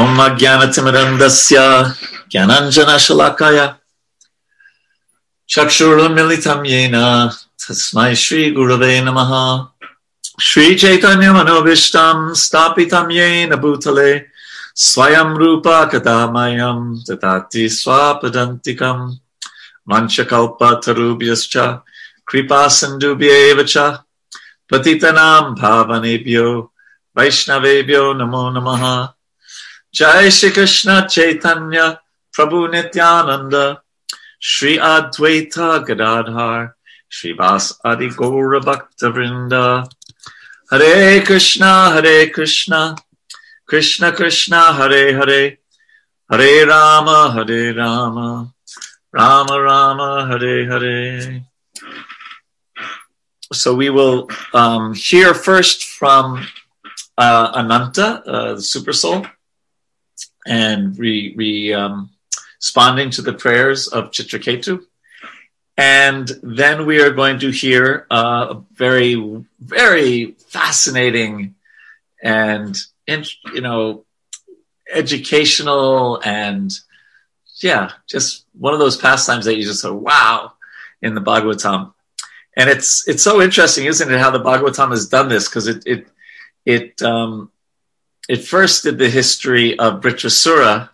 ॐ अज्ञानतिमिरन्दस्य ज्ञानाञ्जनशलाकाय चक्षुरुन्मिलितं येन तस्मै श्रीगुरवे नमः श्रीचैतन्यमनोभीष्टं स्थापितं येन भूतले स्वयं रूपा कदामयं ददाति स्वापदन्तिकम् वंशकल्पतरुभ्यश्च कृपासिन्धुभ्येव च पतितनां भावनेभ्यो वैष्णवेभ्यो नमो नमः Jai Shri Krishna Chaitanya Prabhu Nityananda Shri Advaita Gadadhar Shri Vas Adi Gaura Bhakta Vrinda Hare Krishna Hare Krishna Krishna Krishna Hare Hare Hare Rama Hare Rama Rama Rama Hare Hare So we will um, hear first from uh, Ananta, uh, the Super Soul and re, re um, responding to the prayers of Chitraketu. And then we are going to hear uh, a very, very fascinating and, you know, educational and, yeah, just one of those pastimes that you just say, wow, in the Bhagavatam. And it's it's so interesting, isn't it, how the Bhagavatam has done this? Because it it it um, it first did the history of Vritrasura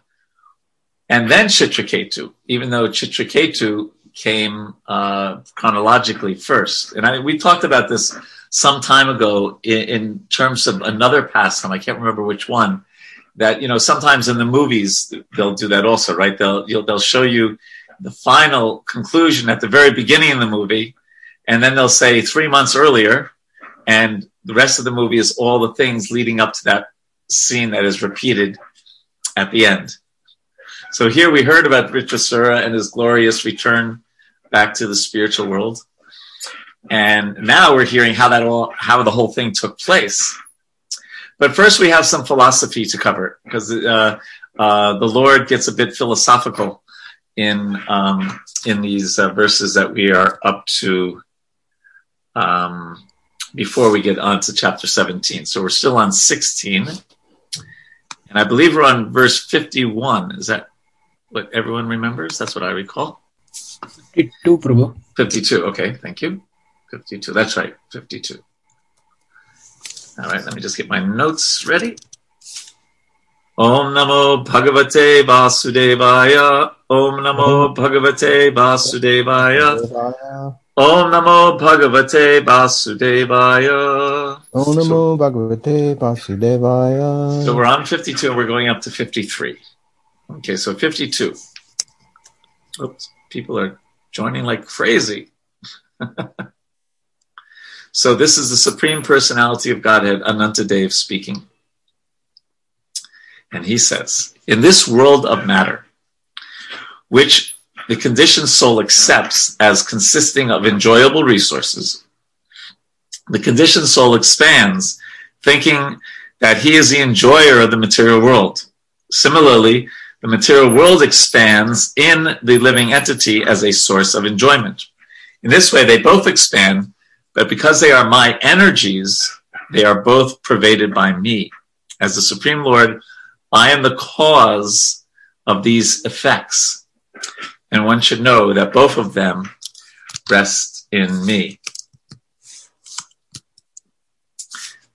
and then Chitraketu, even though Chitraketu came uh, chronologically first. And I, we talked about this some time ago in, in, terms of another pastime. I can't remember which one. That you know, sometimes in the movies they'll do that also, right? They'll you'll they'll show you the final conclusion at the very beginning of the movie, and then they'll say three months earlier, and the rest of the movie is all the things leading up to that scene that is repeated at the end. So here we heard about Vritrasura and his glorious return back to the spiritual world. And now we're hearing how that all, how the whole thing took place. But first we have some philosophy to cover because uh, uh, the Lord gets a bit philosophical in um, in these uh, verses that we are up to um, before we get on to chapter 17. So we're still on 16. And I believe we're on verse 51. Is that what everyone remembers? That's what I recall. 52, Prabhu. 52. Okay, thank you. 52. That's right, 52. All right, let me just get my notes ready. Om Namo Bhagavate Vasudevaya. Om Namo Bhagavate Vasudevaya. Om Namo Bhagavate Vasudevaya. Om Namo so, Bhagavate Vasudevaya. So we're on 52 and we're going up to 53. Okay, so 52. Oops, people are joining like crazy. so this is the Supreme Personality of Godhead, Anantadev speaking. And he says, in this world of matter, which the conditioned soul accepts as consisting of enjoyable resources. The conditioned soul expands, thinking that he is the enjoyer of the material world. Similarly, the material world expands in the living entity as a source of enjoyment. In this way, they both expand, but because they are my energies, they are both pervaded by me. As the Supreme Lord, I am the cause of these effects and one should know that both of them rest in me.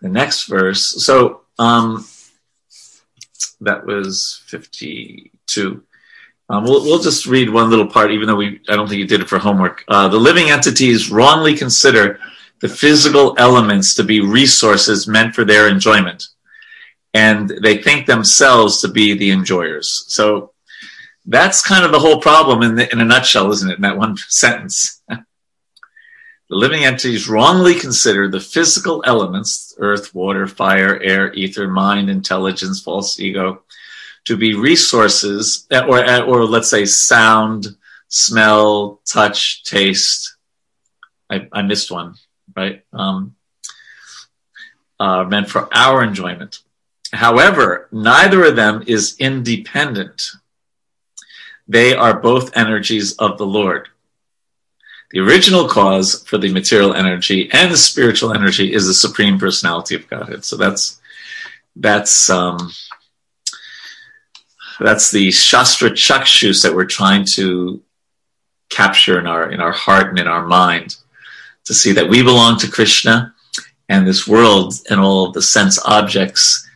The next verse, so um, that was 52. Um, we'll, we'll just read one little part, even though we I don't think you did it for homework. Uh, the living entities wrongly consider the physical elements to be resources meant for their enjoyment, and they think themselves to be the enjoyers. So that's kind of the whole problem in, the, in a nutshell, isn't it? In that one sentence. The living entities wrongly consider the physical elements earth, water, fire, air, ether, mind, intelligence, false ego to be resources, or, or let's say sound, smell, touch, taste. I, I missed one, right? Um, uh, meant for our enjoyment. However, neither of them is independent they are both energies of the Lord. The original cause for the material energy and the spiritual energy is the supreme personality of Godhead. So that's that's um, that's the Shastra Chakshus that we're trying to capture in our in our heart and in our mind to see that we belong to Krishna and this world and all of the sense objects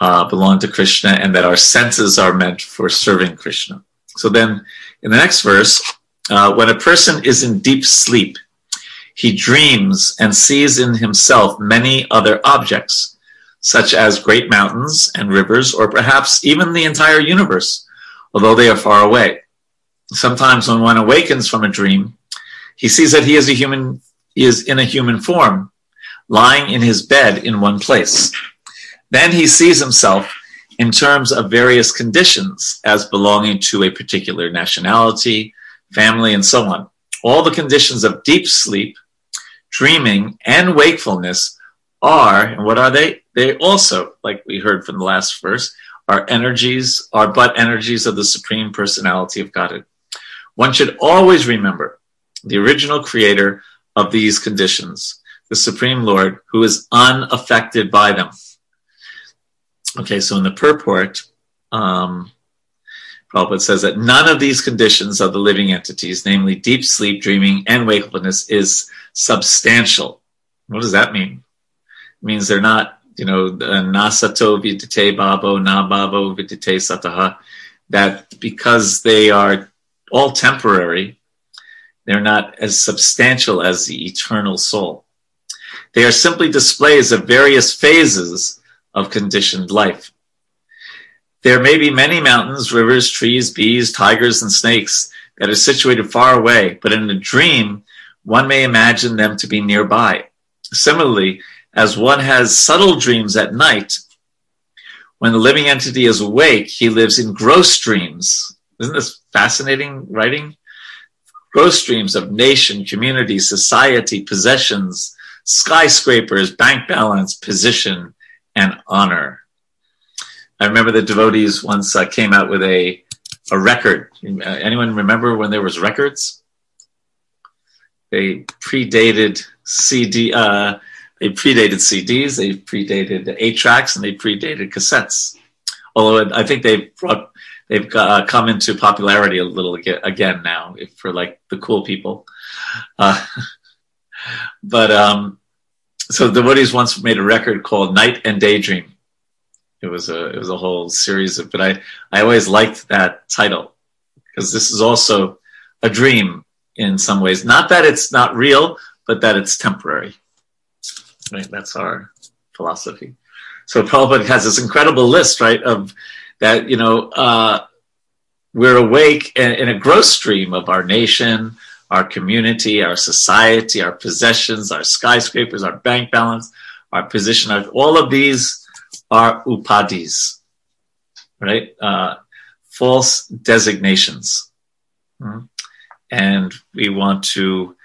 uh, belong to Krishna and that our senses are meant for serving Krishna. So then in the next verse, uh, when a person is in deep sleep, he dreams and sees in himself many other objects, such as great mountains and rivers, or perhaps even the entire universe, although they are far away. Sometimes when one awakens from a dream, he sees that he is a human, he is in a human form, lying in his bed in one place. Then he sees himself in terms of various conditions as belonging to a particular nationality, family, and so on. All the conditions of deep sleep, dreaming, and wakefulness are, and what are they? They also, like we heard from the last verse, are energies, are but energies of the Supreme Personality of Godhead. One should always remember the original creator of these conditions, the Supreme Lord, who is unaffected by them. Okay, so in the purport, um, Prabhupada says that none of these conditions of the living entities, namely deep sleep, dreaming, and wakefulness, is substantial. What does that mean? It means they're not, you know, uh, nasato vidite babo, na babo vidite sataha, that because they are all temporary, they're not as substantial as the eternal soul. They are simply displays of various phases of conditioned life. There may be many mountains, rivers, trees, bees, tigers, and snakes that are situated far away, but in a dream, one may imagine them to be nearby. Similarly, as one has subtle dreams at night, when the living entity is awake, he lives in gross dreams. Isn't this fascinating writing? Gross dreams of nation, community, society, possessions, skyscrapers, bank balance, position, and honor. I remember the devotees once uh, came out with a a record. Anyone remember when there was records? They predated CD. Uh, they predated CDs. They predated eight tracks, and they predated cassettes. Although I think they've brought they've uh, come into popularity a little again now for like the cool people. Uh, but um, so the Woodies once made a record called Night and Daydream. It was a it was a whole series of, but I I always liked that title because this is also a dream in some ways. Not that it's not real, but that it's temporary. Right? That's our philosophy. So Prabhupada has this incredible list, right, of that you know uh, we're awake in, a gross stream of our nation, our community, our society, our possessions, our skyscrapers, our bank balance, our position. All of these are upadis, right? Uh, false designations. Mm-hmm. And we want to,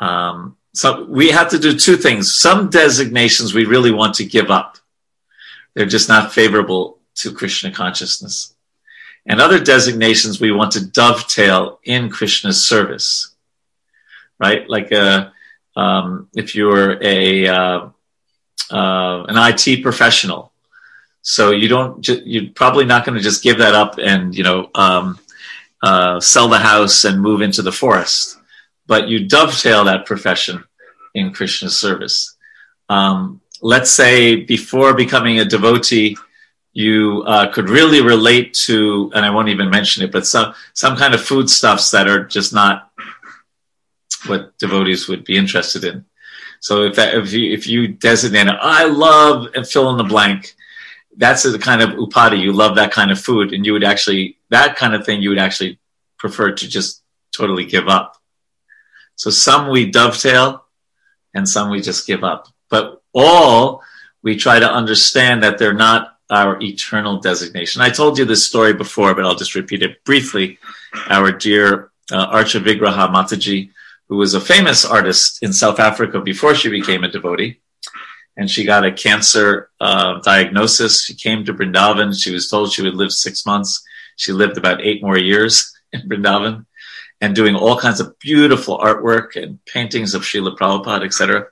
um, so we have to do two things. Some designations we really want to give up. They're just not favorable to Krishna consciousness and other designations we want to dovetail in Krishna's service, right? Like uh, um, if you're a uh, uh, an IT professional, so you don't ju- you're probably not going to just give that up and you know um, uh, sell the house and move into the forest, but you dovetail that profession in Krishna's service. Um, let's say before becoming a devotee you uh, could really relate to, and I won't even mention it, but some some kind of foodstuffs that are just not what devotees would be interested in. So if that, if you if you designate, I love and fill in the blank, that's the kind of upadi you love that kind of food, and you would actually that kind of thing you would actually prefer to just totally give up. So some we dovetail, and some we just give up, but all we try to understand that they're not our eternal designation. I told you this story before, but I'll just repeat it briefly. Our dear uh, Archa Vigraha Mataji, who was a famous artist in South Africa before she became a devotee, and she got a cancer uh, diagnosis. She came to Brindavan. She was told she would live six months. She lived about eight more years in Brindavan and doing all kinds of beautiful artwork and paintings of Srila Prabhupada, etc.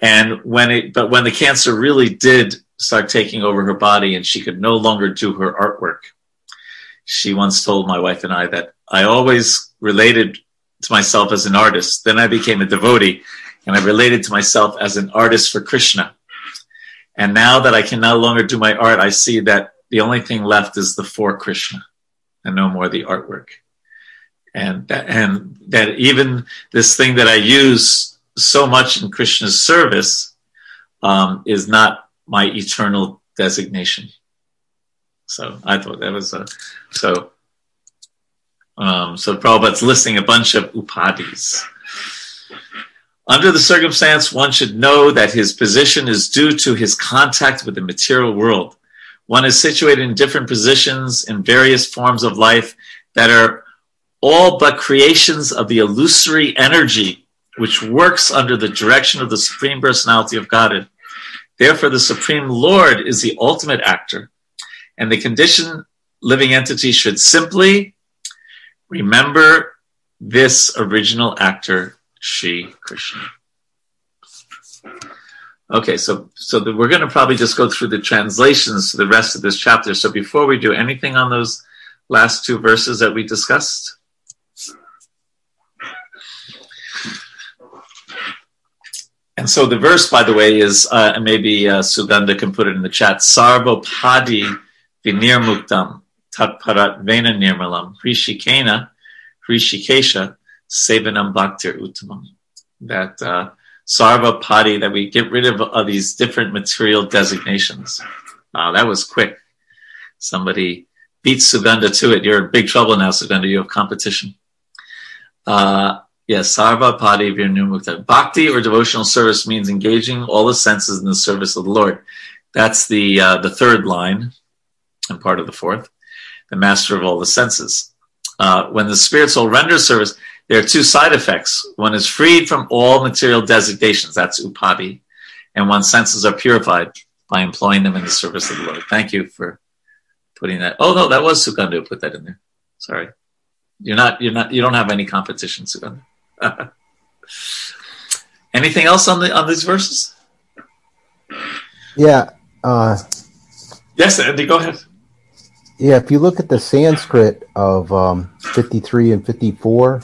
And when it, but when the cancer really did start taking over her body and she could no longer do her artwork. she once told my wife and I that I always related to myself as an artist. Then I became a devotee and I related to myself as an artist for Krishna. And now that I can no longer do my art, I see that the only thing left is the for Krishna and no more the artwork. And, and that even this thing that I use so much in Krishna's service um, is not my eternal designation. So I thought that was a, so, um, so Prabhupada's listing a bunch of upadhis. Under the circumstance, one should know that his position is due to his contact with the material world. One is situated in different positions in various forms of life that are all but creations of the illusory energy which works under the direction of the Supreme Personality of Godhead. Therefore, the Supreme Lord is the ultimate actor, and the conditioned living entity should simply remember this original actor, Shri Krishna. Okay, so so the, we're going to probably just go through the translations to the rest of this chapter. So before we do anything on those last two verses that we discussed. And so the verse, by the way, is uh, maybe uh, Sugandha can put it in the chat. Sarvopadi vinirmuktam tatparat vena nirmalam hrishikena hrishikesha sevanam uttamam. That uh, sarvapadi, that we get rid of, of these different material designations. Uh, that was quick. Somebody beats Sugandha to it. You're in big trouble now, Sugandha. You have competition. Uh, Yes, sarva padi virnumukta. Bhakti or devotional service means engaging all the senses in the service of the Lord. That's the uh, the third line and part of the fourth. The master of all the senses. Uh, when the spirit soul renders service, there are two side effects. One is freed from all material designations. That's upadi, and one's senses are purified by employing them in the service of the Lord. Thank you for putting that. Oh no, that was who put that in there. Sorry, you're not. You're not. You don't have any competition, Sugandha. Anything else on the on these verses? Yeah. Uh, yes, Andy, go ahead. Yeah, if you look at the Sanskrit of um, 53 and 54,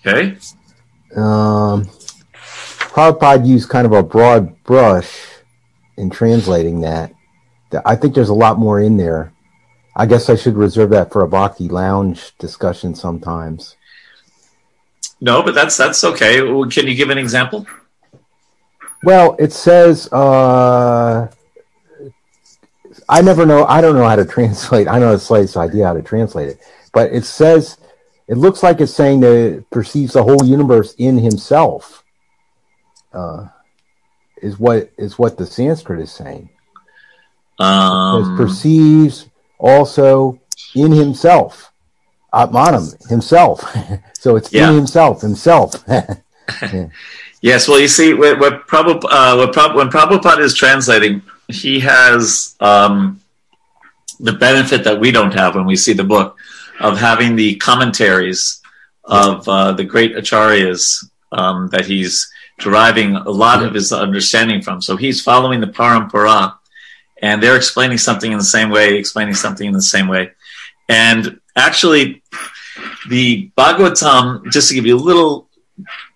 okay. Um, Prabhupada used kind of a broad brush in translating that. I think there's a lot more in there. I guess I should reserve that for a Bhakti Lounge discussion sometimes. No, but that's that's okay. Can you give an example? Well, it says uh, I never know. I don't know how to translate. I know it's Slade's idea how to translate it, but it says it looks like it's saying that perceives the whole universe in himself. Uh, is what is what the Sanskrit is saying. Um, perceives also in himself. Atmanam, himself. so it's yeah. in himself, himself. yes, well, you see, what, what, Prabhupada, uh, what when Prabhupada is translating, he has um, the benefit that we don't have when we see the book of having the commentaries of uh, the great acharyas um, that he's deriving a lot of his understanding from. So he's following the parampara, and they're explaining something in the same way, explaining something in the same way. And actually, the Bhagavatam, just to give you a little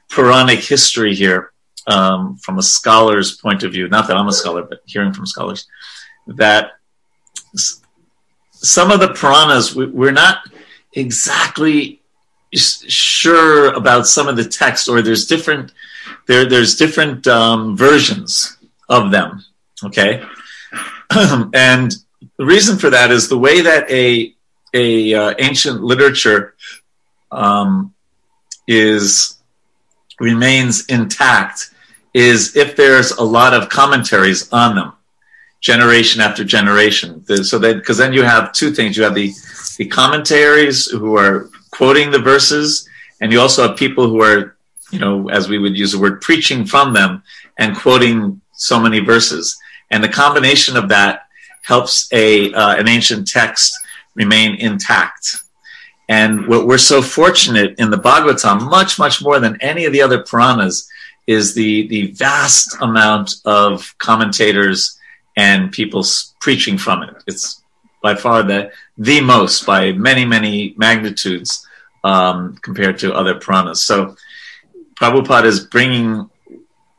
Puranic history here, um, from a scholar's point of view, not that I'm a scholar, but hearing from scholars, that some of the Puranas, we're not exactly sure about some of the text, or there's different there there's different um, versions of them. Okay, and the reason for that is the way that a a uh, ancient literature um, is remains intact is if there's a lot of commentaries on them generation after generation. So that because then you have two things. You have the the commentaries who are quoting the verses and you also have people who are you know as we would use the word preaching from them and quoting so many verses. And the combination of that helps a uh, an ancient text remain intact. And what we're so fortunate in the Bhagavatam, much, much more than any of the other Puranas, is the, the vast amount of commentators and people preaching from it. It's by far the the most by many many magnitudes um, compared to other Puranas. So Prabhupada is bringing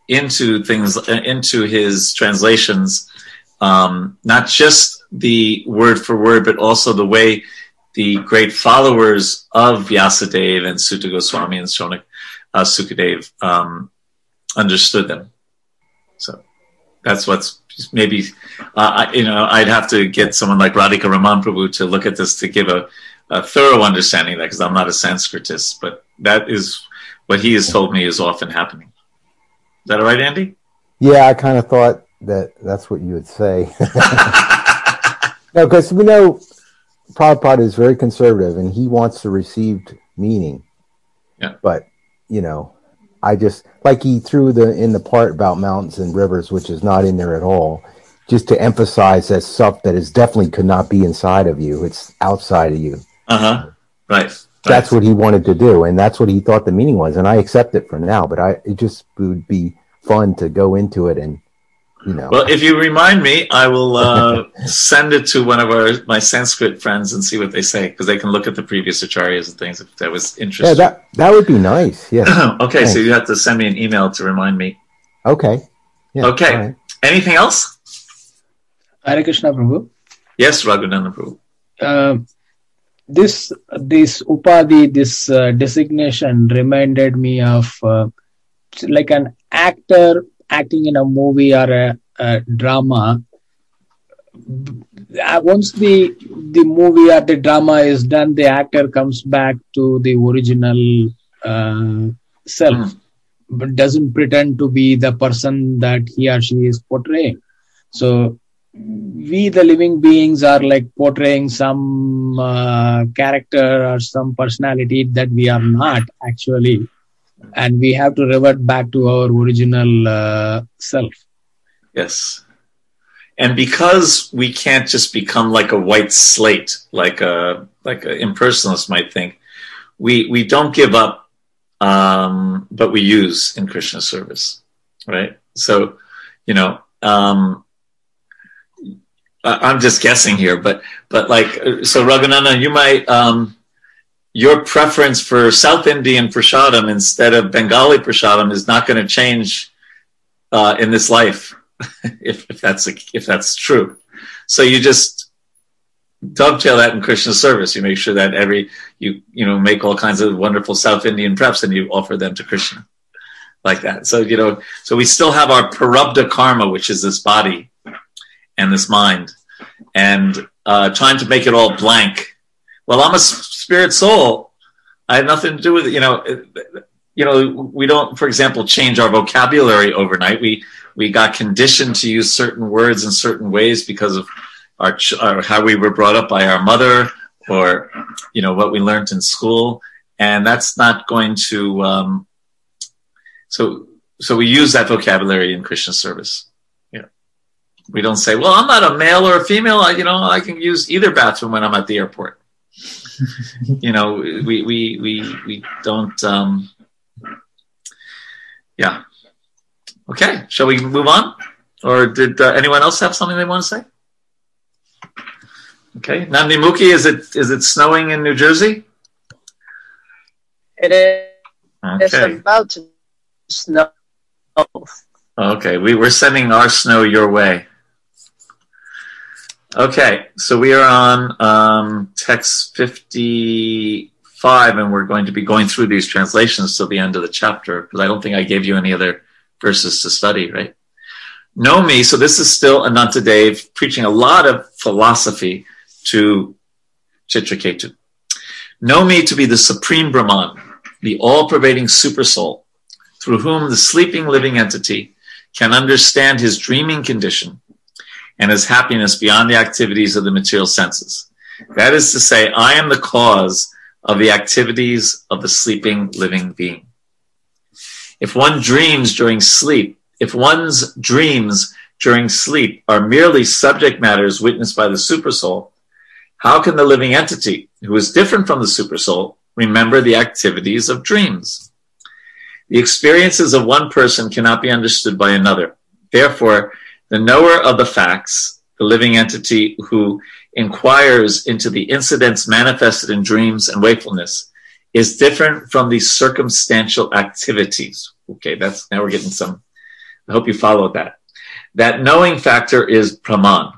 into things into his translations um, not just the word for word, but also the way the great followers of Vyasadeva and Suta Goswami and Shonak uh, Sukadev um, understood them. So that's what's maybe uh, I, you know I'd have to get someone like Radhika Raman Prabhu to look at this to give a, a thorough understanding of that because I'm not a Sanskritist, but that is what he has told me is often happening. Is that all right, Andy? Yeah, I kind of thought that that's what you would say. no, because we know Prabhupada is very conservative and he wants the received meaning. Yeah. But, you know, I just like he threw the in the part about mountains and rivers, which is not in there at all, just to emphasize that stuff that is definitely could not be inside of you. It's outside of you. Uh-huh. Right. That's what he wanted to do, and that's what he thought the meaning was, and I accept it for now. But I, it just would be fun to go into it and you know. Well, if you remind me, I will uh, send it to one of our my Sanskrit friends and see what they say because they can look at the previous acharyas and things if that was interesting. Yeah, that that would be nice. Yeah. okay, Thanks. so you have to send me an email to remind me. Okay. Yeah, okay. Right. Anything else? Hare Krishna Prabhu. Yes, Raghunandan Prabhu. Uh, this this upadhi, this uh, designation reminded me of uh, like an actor acting in a movie or a, a drama uh, once the the movie or the drama is done the actor comes back to the original uh, self mm. but doesn't pretend to be the person that he or she is portraying so we the living beings are like portraying some uh, character or some personality that we are not actually and we have to revert back to our original uh, self. Yes. And because we can't just become like a white slate, like a like an impersonalist might think, we we don't give up, um, but we use in Krishna service, right? So, you know, um, I'm just guessing here, but but like so, Raghunandan, you might um, your preference for South Indian prasadam instead of Bengali prasadam is not going to change uh, in this life, if, if that's a, if that's true. So you just dovetail that in Krishna service. You make sure that every you you know make all kinds of wonderful South Indian preps and you offer them to Krishna like that. So you know, so we still have our prarabdha karma, which is this body and this mind, and uh, trying to make it all blank well, I'm a spirit soul. I have nothing to do with it. You know, you know, we don't, for example, change our vocabulary overnight. We we got conditioned to use certain words in certain ways because of our, our how we were brought up by our mother, or you know what we learned in school, and that's not going to. Um, so so we use that vocabulary in Krishna service. Yeah, we don't say, "Well, I'm not a male or a female. I, you know, I can use either bathroom when I'm at the airport." you know, we we we we don't. Um, yeah. Okay. Shall we move on, or did uh, anyone else have something they want to say? Okay. Nandimuki, is it is it snowing in New Jersey? It is. Okay. It's about to snow. Okay, we, we're sending our snow your way. Okay, so we are on um, text 55, and we're going to be going through these translations till the end of the chapter because I don't think I gave you any other verses to study, right? Know me, so this is still Anantadev preaching a lot of philosophy to Chitraketu. Know me to be the supreme Brahman, the all pervading supersoul, through whom the sleeping living entity can understand his dreaming condition and his happiness beyond the activities of the material senses. That is to say, I am the cause of the activities of the sleeping living being. If one dreams during sleep, if one's dreams during sleep are merely subject matters witnessed by the supersoul, how can the living entity, who is different from the supersoul, remember the activities of dreams? The experiences of one person cannot be understood by another. Therefore, the knower of the facts, the living entity who inquires into the incidents manifested in dreams and wakefulness is different from the circumstantial activities. Okay, that's now we're getting some. I hope you followed that. That knowing factor is Brahman,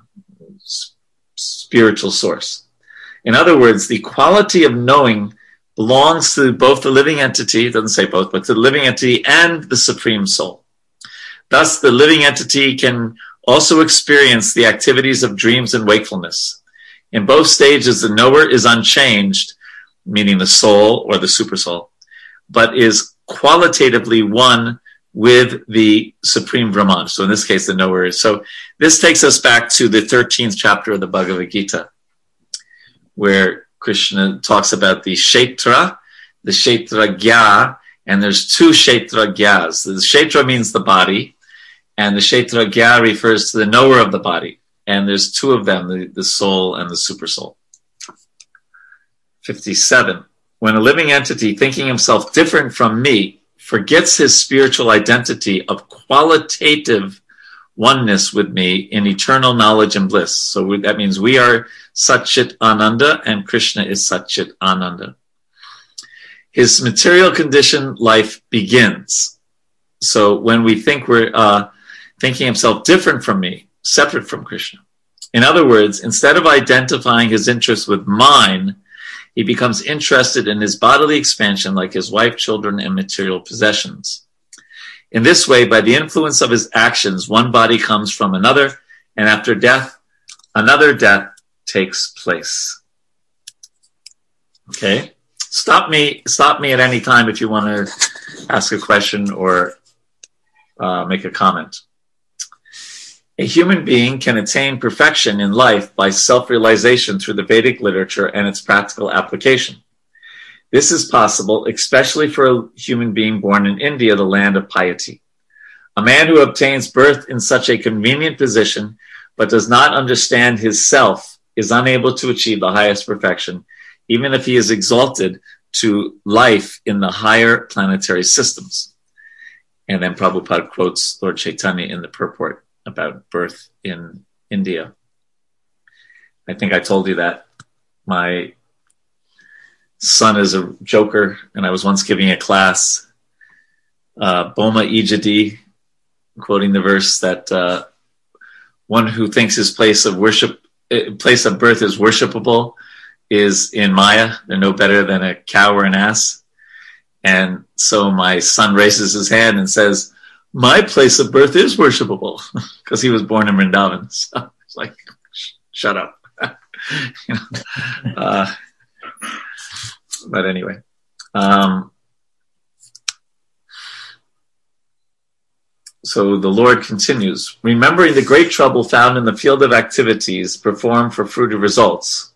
spiritual source. In other words, the quality of knowing belongs to both the living entity, doesn't say both, but to the living entity and the supreme soul. Thus, the living entity can also experience the activities of dreams and wakefulness. In both stages, the knower is unchanged, meaning the soul or the supersoul, but is qualitatively one with the supreme Brahman. So in this case, the knower is. So this takes us back to the 13th chapter of the Bhagavad Gita, where Krishna talks about the Kshetra, the Kshetragya, and there's two Kshetragyas. The Kshetra means the body, and the Kshetragya refers to the knower of the body. And there's two of them, the, the soul and the super soul. 57. When a living entity thinking himself different from me forgets his spiritual identity of qualitative oneness with me in eternal knowledge and bliss. So that means we are Satchit Ananda and Krishna is Satchit Ananda. His material condition life begins. So when we think we're uh, thinking himself different from me, separate from Krishna. In other words, instead of identifying his interest with mine, he becomes interested in his bodily expansion like his wife, children, and material possessions. In this way, by the influence of his actions, one body comes from another, and after death, another death takes place. Okay? Stop me, stop me at any time if you want to ask a question or uh, make a comment. A human being can attain perfection in life by self realization through the Vedic literature and its practical application. This is possible, especially for a human being born in India, the land of piety. A man who obtains birth in such a convenient position but does not understand his self is unable to achieve the highest perfection, even if he is exalted to life in the higher planetary systems. And then Prabhupada quotes Lord Chaitanya in the purport about birth in India. I think I told you that my son is a joker, and I was once giving a class, uh, Boma Ijadi, quoting the verse that uh, one who thinks his place of worship, uh, place of birth is worshipable, is in Maya. They're no better than a cow or an ass. And so my son raises his hand and says, my place of birth is worshipable because he was born in Vrindavan. So it's like, shut up. you know, uh, but anyway, um, so the Lord continues, remembering the great trouble found in the field of activities performed for fruitive results,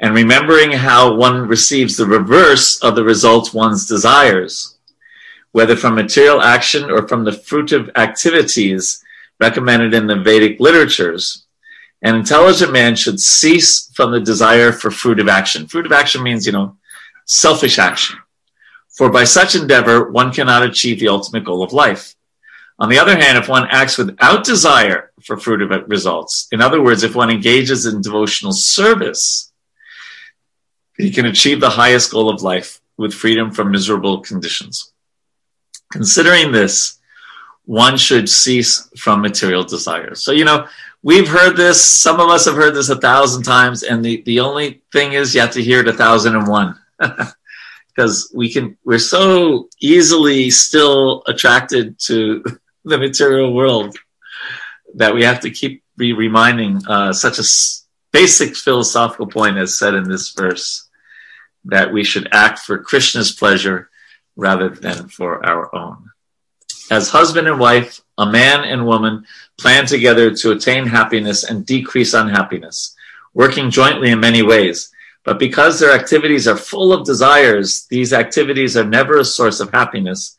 and remembering how one receives the reverse of the results one's desires whether from material action or from the fruitive activities recommended in the Vedic literatures, an intelligent man should cease from the desire for fruitive action. Fruitive action means, you know, selfish action. For by such endeavor, one cannot achieve the ultimate goal of life. On the other hand, if one acts without desire for fruitive results, in other words, if one engages in devotional service, he can achieve the highest goal of life with freedom from miserable conditions. Considering this, one should cease from material desires. So, you know, we've heard this, some of us have heard this a thousand times, and the, the only thing is you have to hear it a thousand and one. Because we can, we're so easily still attracted to the material world that we have to keep be reminding uh, such a basic philosophical point as said in this verse that we should act for Krishna's pleasure rather than for our own. As husband and wife, a man and woman plan together to attain happiness and decrease unhappiness, working jointly in many ways. But because their activities are full of desires, these activities are never a source of happiness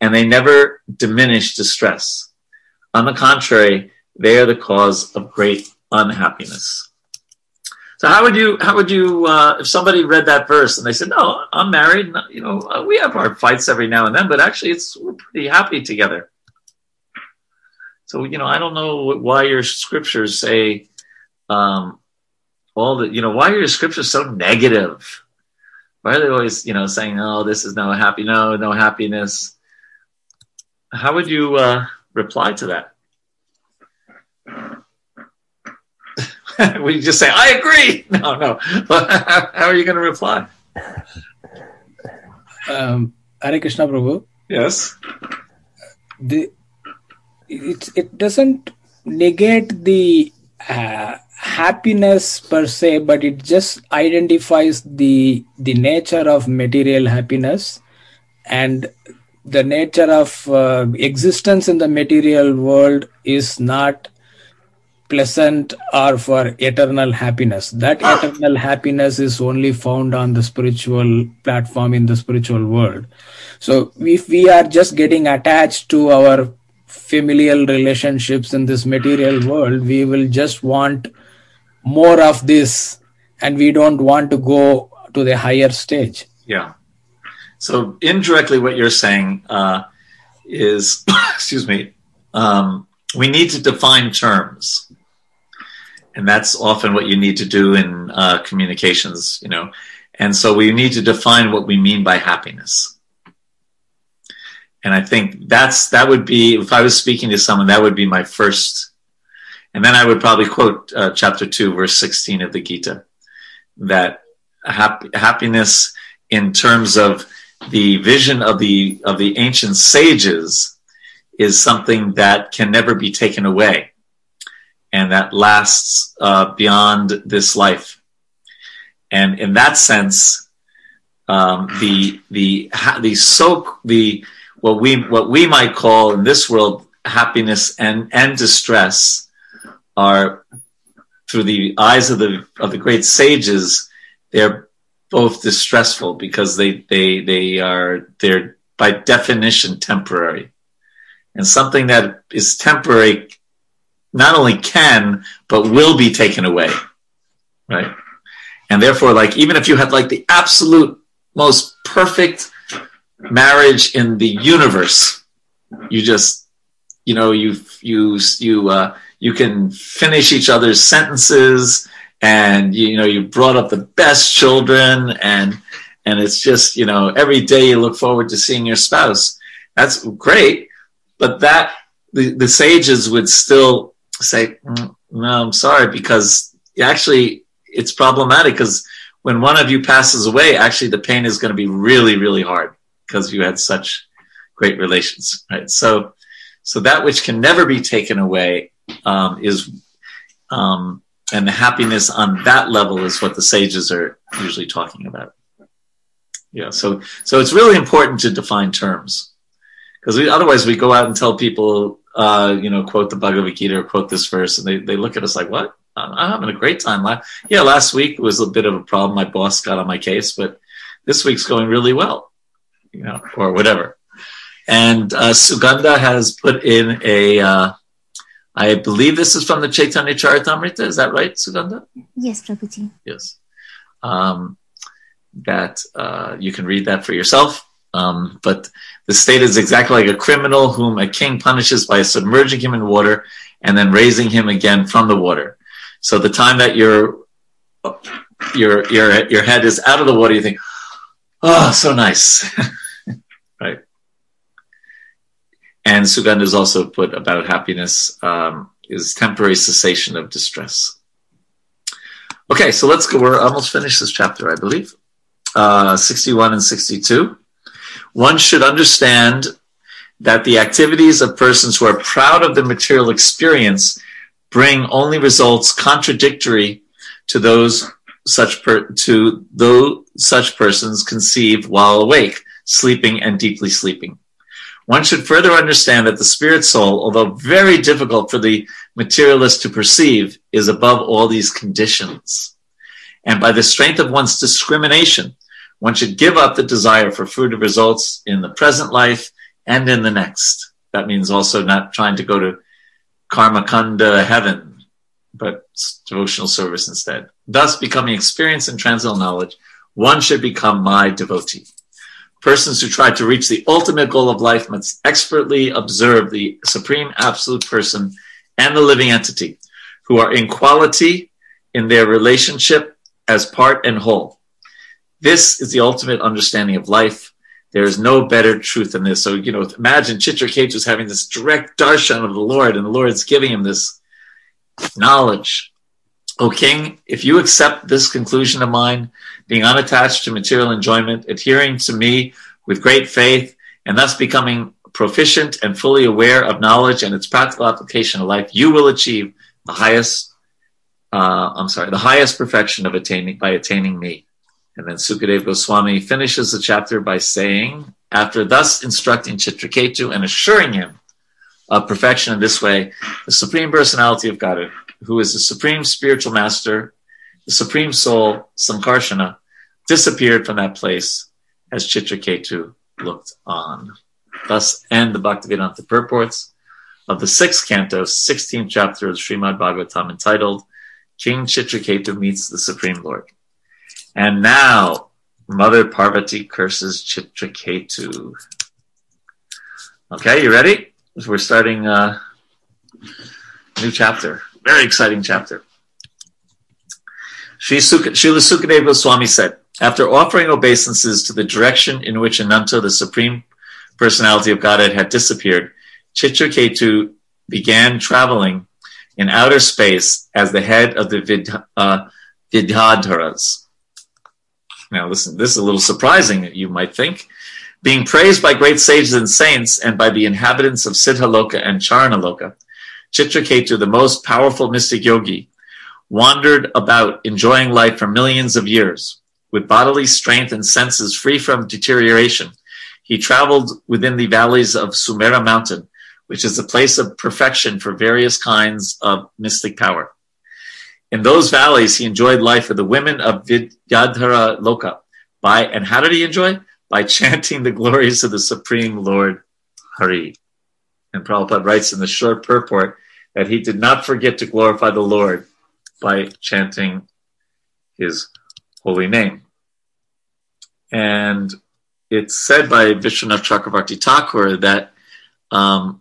and they never diminish distress. On the contrary, they are the cause of great unhappiness. So how would you how would you uh, if somebody read that verse and they said, "No, I'm married. You know, uh, we have our fights every now and then, but actually, it's we're pretty happy together." So you know, I don't know why your scriptures say um, all the you know why are your scriptures so negative? Why are they always you know saying oh this is no happy no no happiness? How would you uh, reply to that? we just say I agree. No, no. How are you going to reply? Um, Hare Krishna Prabhu. Yes. The it it doesn't negate the uh, happiness per se, but it just identifies the the nature of material happiness and the nature of uh, existence in the material world is not pleasant are for eternal happiness. That eternal happiness is only found on the spiritual platform in the spiritual world. So if we are just getting attached to our familial relationships in this material world, we will just want more of this and we don't want to go to the higher stage. Yeah. So indirectly, what you're saying uh, is, excuse me, um, we need to define terms, and that's often what you need to do in uh, communications. You know, and so we need to define what we mean by happiness. And I think that's that would be if I was speaking to someone, that would be my first, and then I would probably quote uh, chapter two, verse sixteen of the Gita, that hap- happiness in terms of the vision of the of the ancient sages is something that can never be taken away and that lasts uh, beyond this life. And in that sense um, the the the so the what we what we might call in this world happiness and and distress are through the eyes of the of the great sages they're both distressful because they they they are they're by definition temporary. And something that is temporary not only can but will be taken away right? And therefore like even if you had like the absolute most perfect marriage in the universe you just you know you you you uh you can finish each other's sentences and you know you brought up the best children and and it's just you know every day you look forward to seeing your spouse. That's great but that the, the sages would still say mm, no i'm sorry because actually it's problematic because when one of you passes away actually the pain is going to be really really hard because you had such great relations right? So so that which can never be taken away um, is um, and the happiness on that level is what the sages are usually talking about. Yeah so so it's really important to define terms because otherwise we go out and tell people uh, you know quote the bhagavad gita or quote this verse and they, they look at us like what i'm having a great time yeah last week was a bit of a problem my boss got on my case but this week's going really well you know or whatever and uh, sugandha has put in a uh, I believe this is from the Chaitanya Charitamrita. Is that right, Sugandha? Yes, Prabhuji. Yes. Um, that uh, you can read that for yourself. Um, but the state is exactly like a criminal whom a king punishes by submerging him in water and then raising him again from the water. So the time that your your your your head is out of the water, you think, "Oh, so nice." Right? And Sugandha is also put about happiness um, is temporary cessation of distress. Okay, so let's go. We're almost finished this chapter, I believe. Uh, 61 and 62. One should understand that the activities of persons who are proud of the material experience bring only results contradictory to those such per- to those such persons conceive while awake, sleeping, and deeply sleeping. One should further understand that the spirit soul, although very difficult for the materialist to perceive, is above all these conditions. And by the strength of one's discrimination, one should give up the desire for fruitive results in the present life and in the next. That means also not trying to go to karma kanda heaven, but devotional service instead. Thus, becoming experienced in transcendental knowledge, one should become my devotee. Persons who try to reach the ultimate goal of life must expertly observe the supreme absolute person and the living entity, who are in quality in their relationship as part and whole. This is the ultimate understanding of life. There is no better truth than this. So, you know, imagine Chitraketu is having this direct darshan of the Lord, and the Lord's giving him this knowledge. O king, if you accept this conclusion of mine, being unattached to material enjoyment, adhering to me with great faith, and thus becoming proficient and fully aware of knowledge and its practical application of life, you will achieve the highest, uh, I'm sorry, the highest perfection of attaining by attaining me. And then Sukadeva Goswami finishes the chapter by saying, after thus instructing Chitraketu and assuring him of perfection in this way, the Supreme Personality of Godhead, who is the Supreme Spiritual Master, the Supreme Soul, Sankarsana, disappeared from that place as Chitraketu looked on. Thus end the Bhaktivedanta purports of the sixth canto, 16th chapter of Srimad Bhagavatam entitled King Chitraketu Meets the Supreme Lord. And now Mother Parvati curses Chitraketu. Okay, you ready? We're starting a new chapter. Very exciting chapter. Srila Sukadeva Goswami said, after offering obeisances to the direction in which Ananta, the Supreme Personality of Godhead, had disappeared, Chitraketu began traveling in outer space as the head of the Vid, uh, Vidyadharas. Now, listen, this is a little surprising, you might think. Being praised by great sages and saints and by the inhabitants of Siddhaloka and Charanaloka, Chitraketu, the most powerful mystic yogi, wandered about enjoying life for millions of years. With bodily strength and senses free from deterioration, he traveled within the valleys of Sumeru Mountain, which is a place of perfection for various kinds of mystic power. In those valleys, he enjoyed life with the women of Vidyadhara Loka. By, and how did he enjoy? By chanting the glories of the Supreme Lord Hari. And Prabhupada writes in the short purport that he did not forget to glorify the Lord by chanting his holy name. And it's said by Vishwanath Chakravarti Thakur that um,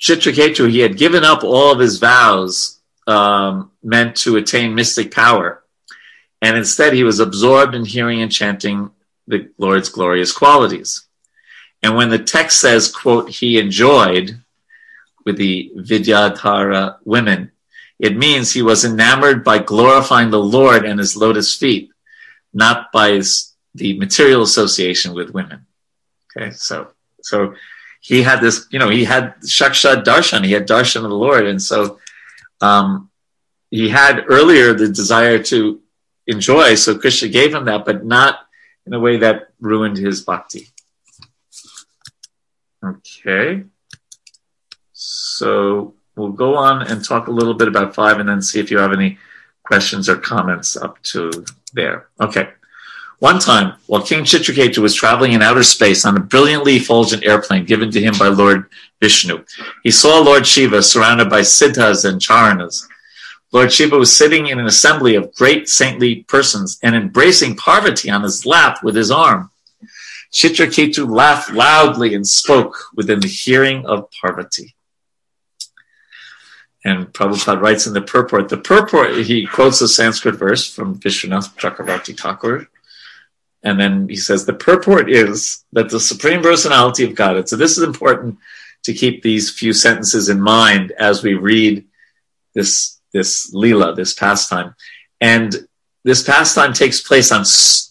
Chitraketu, he had given up all of his vows um, meant to attain mystic power. And instead, he was absorbed in hearing and chanting the Lord's glorious qualities. And when the text says, quote, he enjoyed with the Vidyadhara women, it means he was enamored by glorifying the Lord and his lotus feet, not by his, the material association with women. Okay, so so he had this, you know, he had Shakshad Darshan, he had Darshan of the Lord, and so um, he had earlier the desire to enjoy, so Krishna gave him that, but not in a way that ruined his bhakti. Okay, so we'll go on and talk a little bit about five and then see if you have any questions or comments up to there. Okay. One time, while King Chitraketu was traveling in outer space on a brilliantly effulgent airplane given to him by Lord Vishnu, he saw Lord Shiva surrounded by siddhas and charanas. Lord Shiva was sitting in an assembly of great saintly persons and embracing Parvati on his lap with his arm. Chitraketu laughed loudly and spoke within the hearing of Parvati. And Prabhupada writes in the purport, the purport, he quotes a Sanskrit verse from Vishwanath Chakravarti Thakur. And then he says, the purport is that the Supreme Personality of Godhead. So this is important to keep these few sentences in mind as we read this, this Leela, this pastime. And this pastime takes place on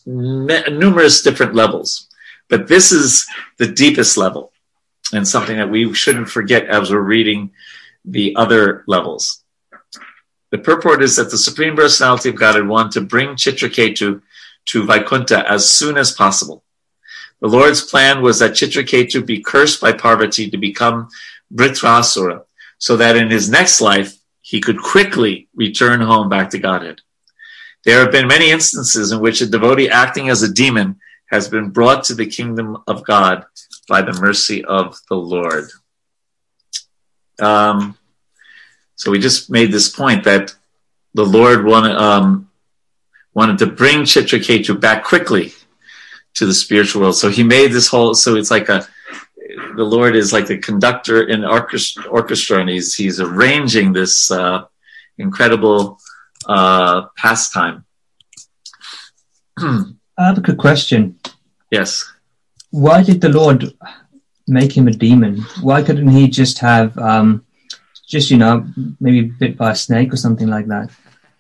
numerous different levels. But this is the deepest level and something that we shouldn't forget as we're reading the other levels. The purport is that the Supreme Personality of God had wanted to bring Chitraketu to Vaikunta as soon as possible. The Lord's plan was that Chitraketu be cursed by Parvati to become Vritrasura, so that in his next life he could quickly return home back to Godhead. There have been many instances in which a devotee acting as a demon has been brought to the kingdom of God by the mercy of the Lord. Um, so we just made this point that the Lord wanted, um, wanted to bring Chitraketu back quickly to the spiritual world. So he made this whole, so it's like a, the Lord is like the conductor in orchestra, orchestra and he's, he's arranging this uh, incredible uh, pastime. I have a good question. Yes. Why did the Lord make him a demon? Why couldn't he just have, um, just you know, maybe bit by a snake or something like that?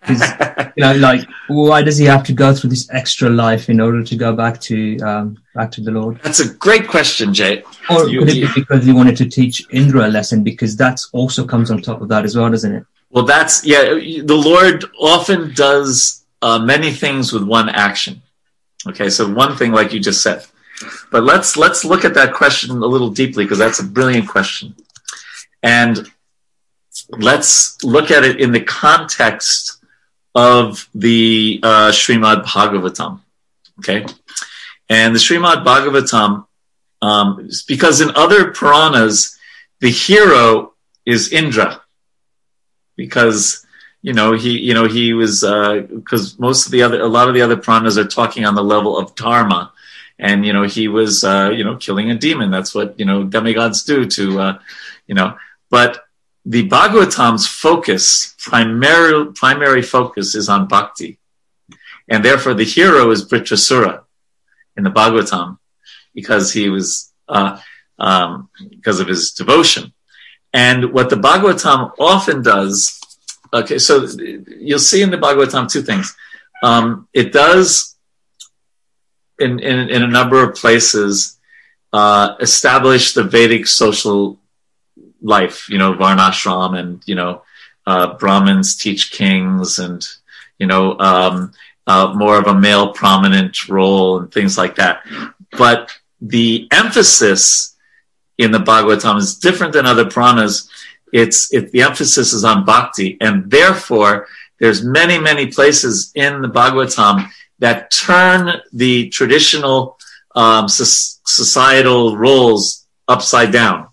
You know, like why does he have to go through this extra life in order to go back to um, back to the Lord? That's a great question, Jay. Or you, could it be because he wanted to teach Indra a lesson? Because that also comes on top of that as well, doesn't it? Well, that's yeah. The Lord often does uh, many things with one action. Okay, so one thing, like you just said, but let's let's look at that question a little deeply because that's a brilliant question, and let's look at it in the context of the uh, Srimad Bhagavatam. Okay, and the Srimad Bhagavatam, um, because in other Puranas, the hero is Indra, because you know he you know he was because uh, most of the other a lot of the other Puranas are talking on the level of dharma, and you know he was uh, you know killing a demon. That's what you know demigods do to uh, you know, but the Bhagavatam's focus, primary, primary focus is on bhakti. And therefore the hero is Vritrasura in the Bhagavatam because he was, uh, um, because of his devotion. And what the Bhagavatam often does, okay, so you'll see in the Bhagavatam two things. Um, it does, in, in, in a number of places, uh, establish the Vedic social life, you know, Varnashram and, you know, uh, Brahmins teach kings and, you know, um, uh, more of a male prominent role and things like that. But the emphasis in the Bhagavatam is different than other Puranas. It's, it, the emphasis is on bhakti and therefore there's many, many places in the Bhagavatam that turn the traditional um, societal roles upside down.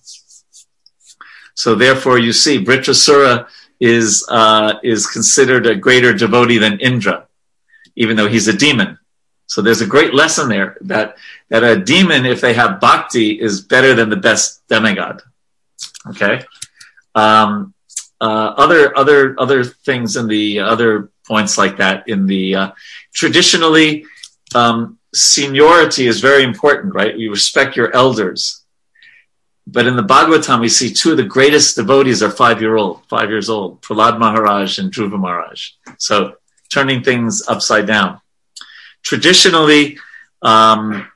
So therefore, you see, Vritrasura is uh, is considered a greater devotee than Indra, even though he's a demon. So there's a great lesson there that that a demon, if they have bhakti, is better than the best demigod. Okay. Um, uh, other other other things in the other points like that in the uh, traditionally um, seniority is very important, right? We respect your elders. But in the Bhagavatam, we see two of the greatest devotees are five year old, five years old, Prahlad Maharaj and Dhruva Maharaj. So turning things upside down. Traditionally, um,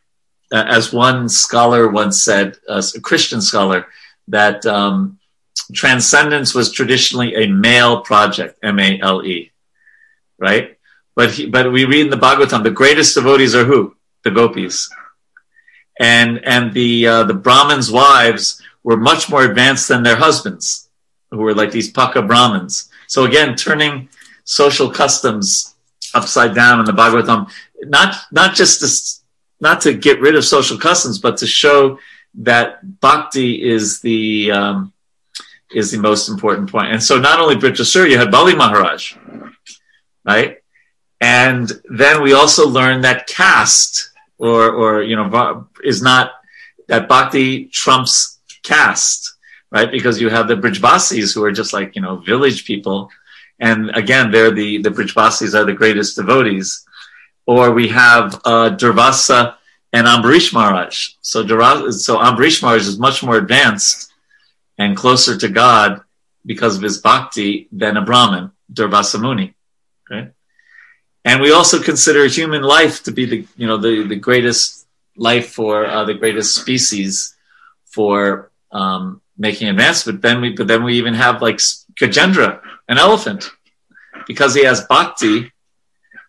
as one scholar once said, a Christian scholar, that um, transcendence was traditionally a male project, M-A-L-E, right? But he, but we read in the Bhagavatam, the greatest devotees are who? The gopis and and the uh, the Brahmins' wives were much more advanced than their husbands, who were like these Paka Brahmins. So again, turning social customs upside down in the Bhagavatam, not not just to, not to get rid of social customs, but to show that bhakti is the um, is the most important point. And so not only Vritrasura, you had Bali Maharaj, right? And then we also learned that caste or or you know is not that bhakti trumps caste, right? Because you have the Brijbasis who are just like you know village people, and again, they're the the Brijbasis are the greatest devotees. Or we have uh, Durvasa and Ambarish Maharaj. So Durvasa, so Ambarish Maharaj is much more advanced and closer to God because of his bhakti than a Brahmin, Durvasa Muni. Right? And we also consider human life to be the you know the the greatest life for uh, the greatest species for um, making advancement. Then we but then we even have like Gajendra, an elephant, because he has bhakti,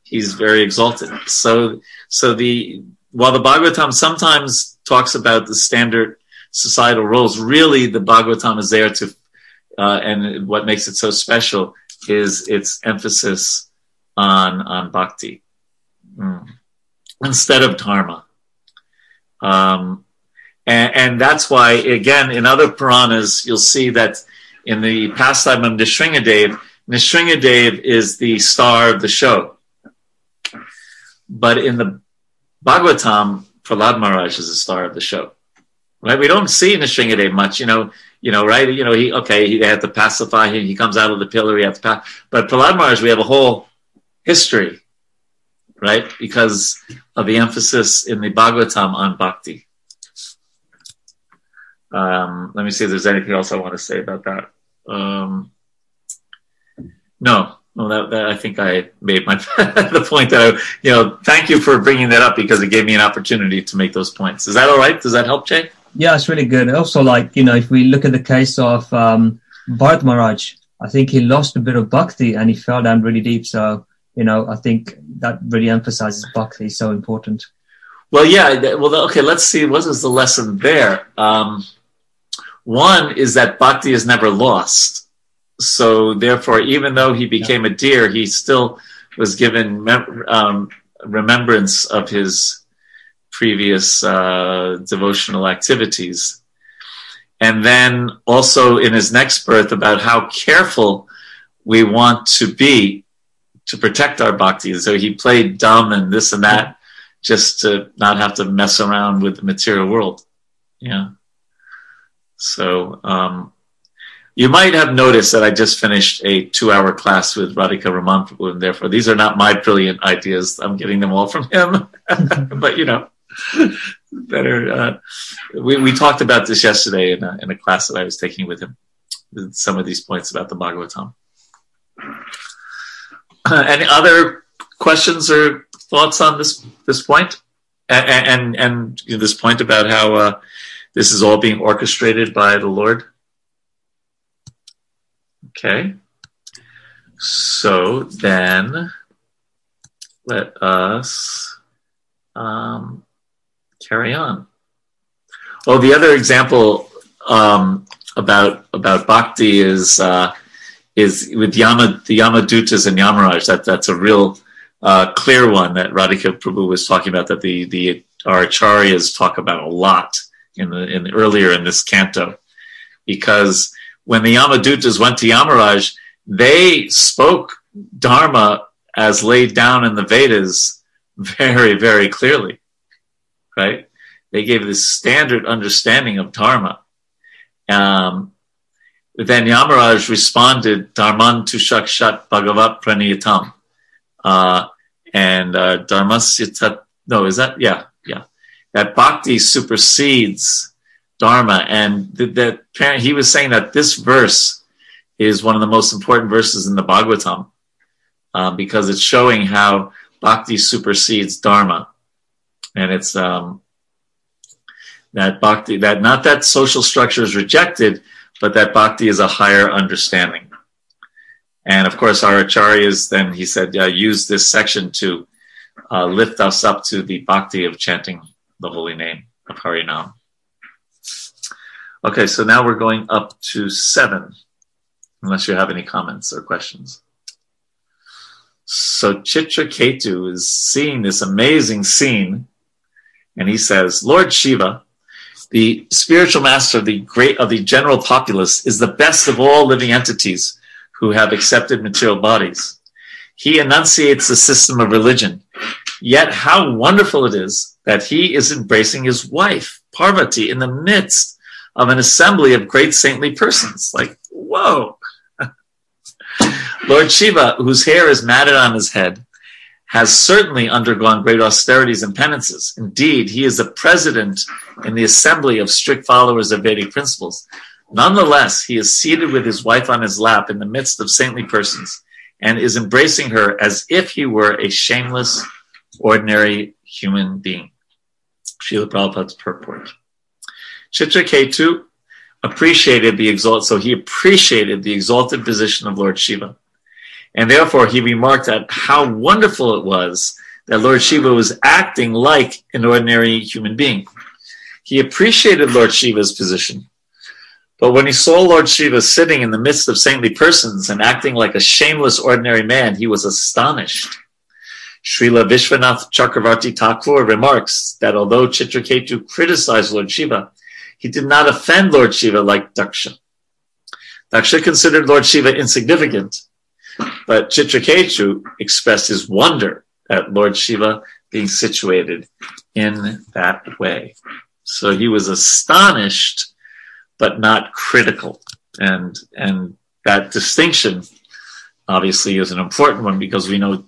he's very exalted. So so the while the Bhagavatam sometimes talks about the standard societal roles, really the Bhagavatam is there to uh, and what makes it so special is its emphasis on on bhakti mm. instead of dharma. Um, and, and, that's why, again, in other Puranas, you'll see that in the pastime of Nrisimhadev, Nrisimhadev is the star of the show. But in the Bhagavatam, Prahlad Maharaj is the star of the show. Right? We don't see Nrisimhadev much. You know, you know, right? You know, he okay, he, they have to pacify him. He comes out of the pillar. He has to pass. But Prahlad Maharaj, we have a whole history, right? Because of the emphasis in the Bhagavatam on bhakti. Um, let me see if there's anything else I want to say about that. Um, no, that, that, I think I made my the point that I, you know, thank you for bringing that up because it gave me an opportunity to make those points. Is that all right? Does that help, Jay? Yeah, it's really good. Also, like you know, if we look at the case of um, Bharat Maharaj, I think he lost a bit of bhakti and he fell down really deep. So you know, I think that really emphasizes bhakti so important. Well, yeah. Well, okay. Let's see. What is the lesson there? Um, one is that bhakti is never lost. So therefore, even though he became a deer, he still was given mem- um, remembrance of his previous uh, devotional activities. And then also in his next birth about how careful we want to be to protect our bhakti. So he played dumb and this and that just to not have to mess around with the material world. Yeah. So, um, you might have noticed that I just finished a two hour class with Radhika Raman and therefore these are not my brilliant ideas. I'm getting them all from him. but, you know, better. Uh, we, we talked about this yesterday in a, in a class that I was taking with him, some of these points about the Bhagavatam. Any other questions or thoughts on this, this point? And, and, this point about how uh, this is all being orchestrated by the Lord? Okay. So then let us um, carry on. Oh, the other example um, about about bhakti is uh, is with Yama the Yamadutas and Yamaraj. That that's a real uh, clear one that Radhika Prabhu was talking about. That the the our acharyas talk about a lot in the in earlier in this canto, because when the Yamadutas went to Yamaraj, they spoke Dharma as laid down in the Vedas very, very clearly, right? They gave this standard understanding of Dharma. Um, then Yamaraj responded, Dharman tushakshat bhagavat praniyatam. Uh, and uh, dharmasya no, is that? Yeah, yeah. That bhakti supersedes Dharma. And that he was saying that this verse is one of the most important verses in the Bhagavatam um, because it's showing how bhakti supersedes Dharma. And it's um, that bhakti, that not that social structure is rejected, but that bhakti is a higher understanding. And of course, our acharyas then, he said, uh, use this section to uh, lift us up to the bhakti of chanting the holy name of Harinam. Okay, so now we're going up to seven, unless you have any comments or questions. So Chitraketu is seeing this amazing scene, and he says, Lord Shiva, the spiritual master of the great of the general populace, is the best of all living entities who have accepted material bodies. He enunciates the system of religion. Yet how wonderful it is that he is embracing his wife, Parvati, in the midst of an assembly of great saintly persons. Like, whoa. Lord Shiva, whose hair is matted on his head, has certainly undergone great austerities and penances. Indeed, he is the president in the assembly of strict followers of Vedic principles. Nonetheless, he is seated with his wife on his lap in the midst of saintly persons and is embracing her as if he were a shameless, ordinary human being. Srila Prabhupada's purport. Chitraketu appreciated the exalt, so he appreciated the exalted position of Lord Shiva. And therefore he remarked at how wonderful it was that Lord Shiva was acting like an ordinary human being. He appreciated Lord Shiva's position. But when he saw Lord Shiva sitting in the midst of saintly persons and acting like a shameless ordinary man, he was astonished. Srila Vishwanath Chakravarti Thakur remarks that although Chitraketu criticized Lord Shiva, he did not offend Lord Shiva like Daksha. Daksha considered Lord Shiva insignificant, but Chitraketu expressed his wonder at Lord Shiva being situated in that way. So he was astonished but not critical. And, and that distinction obviously is an important one because we know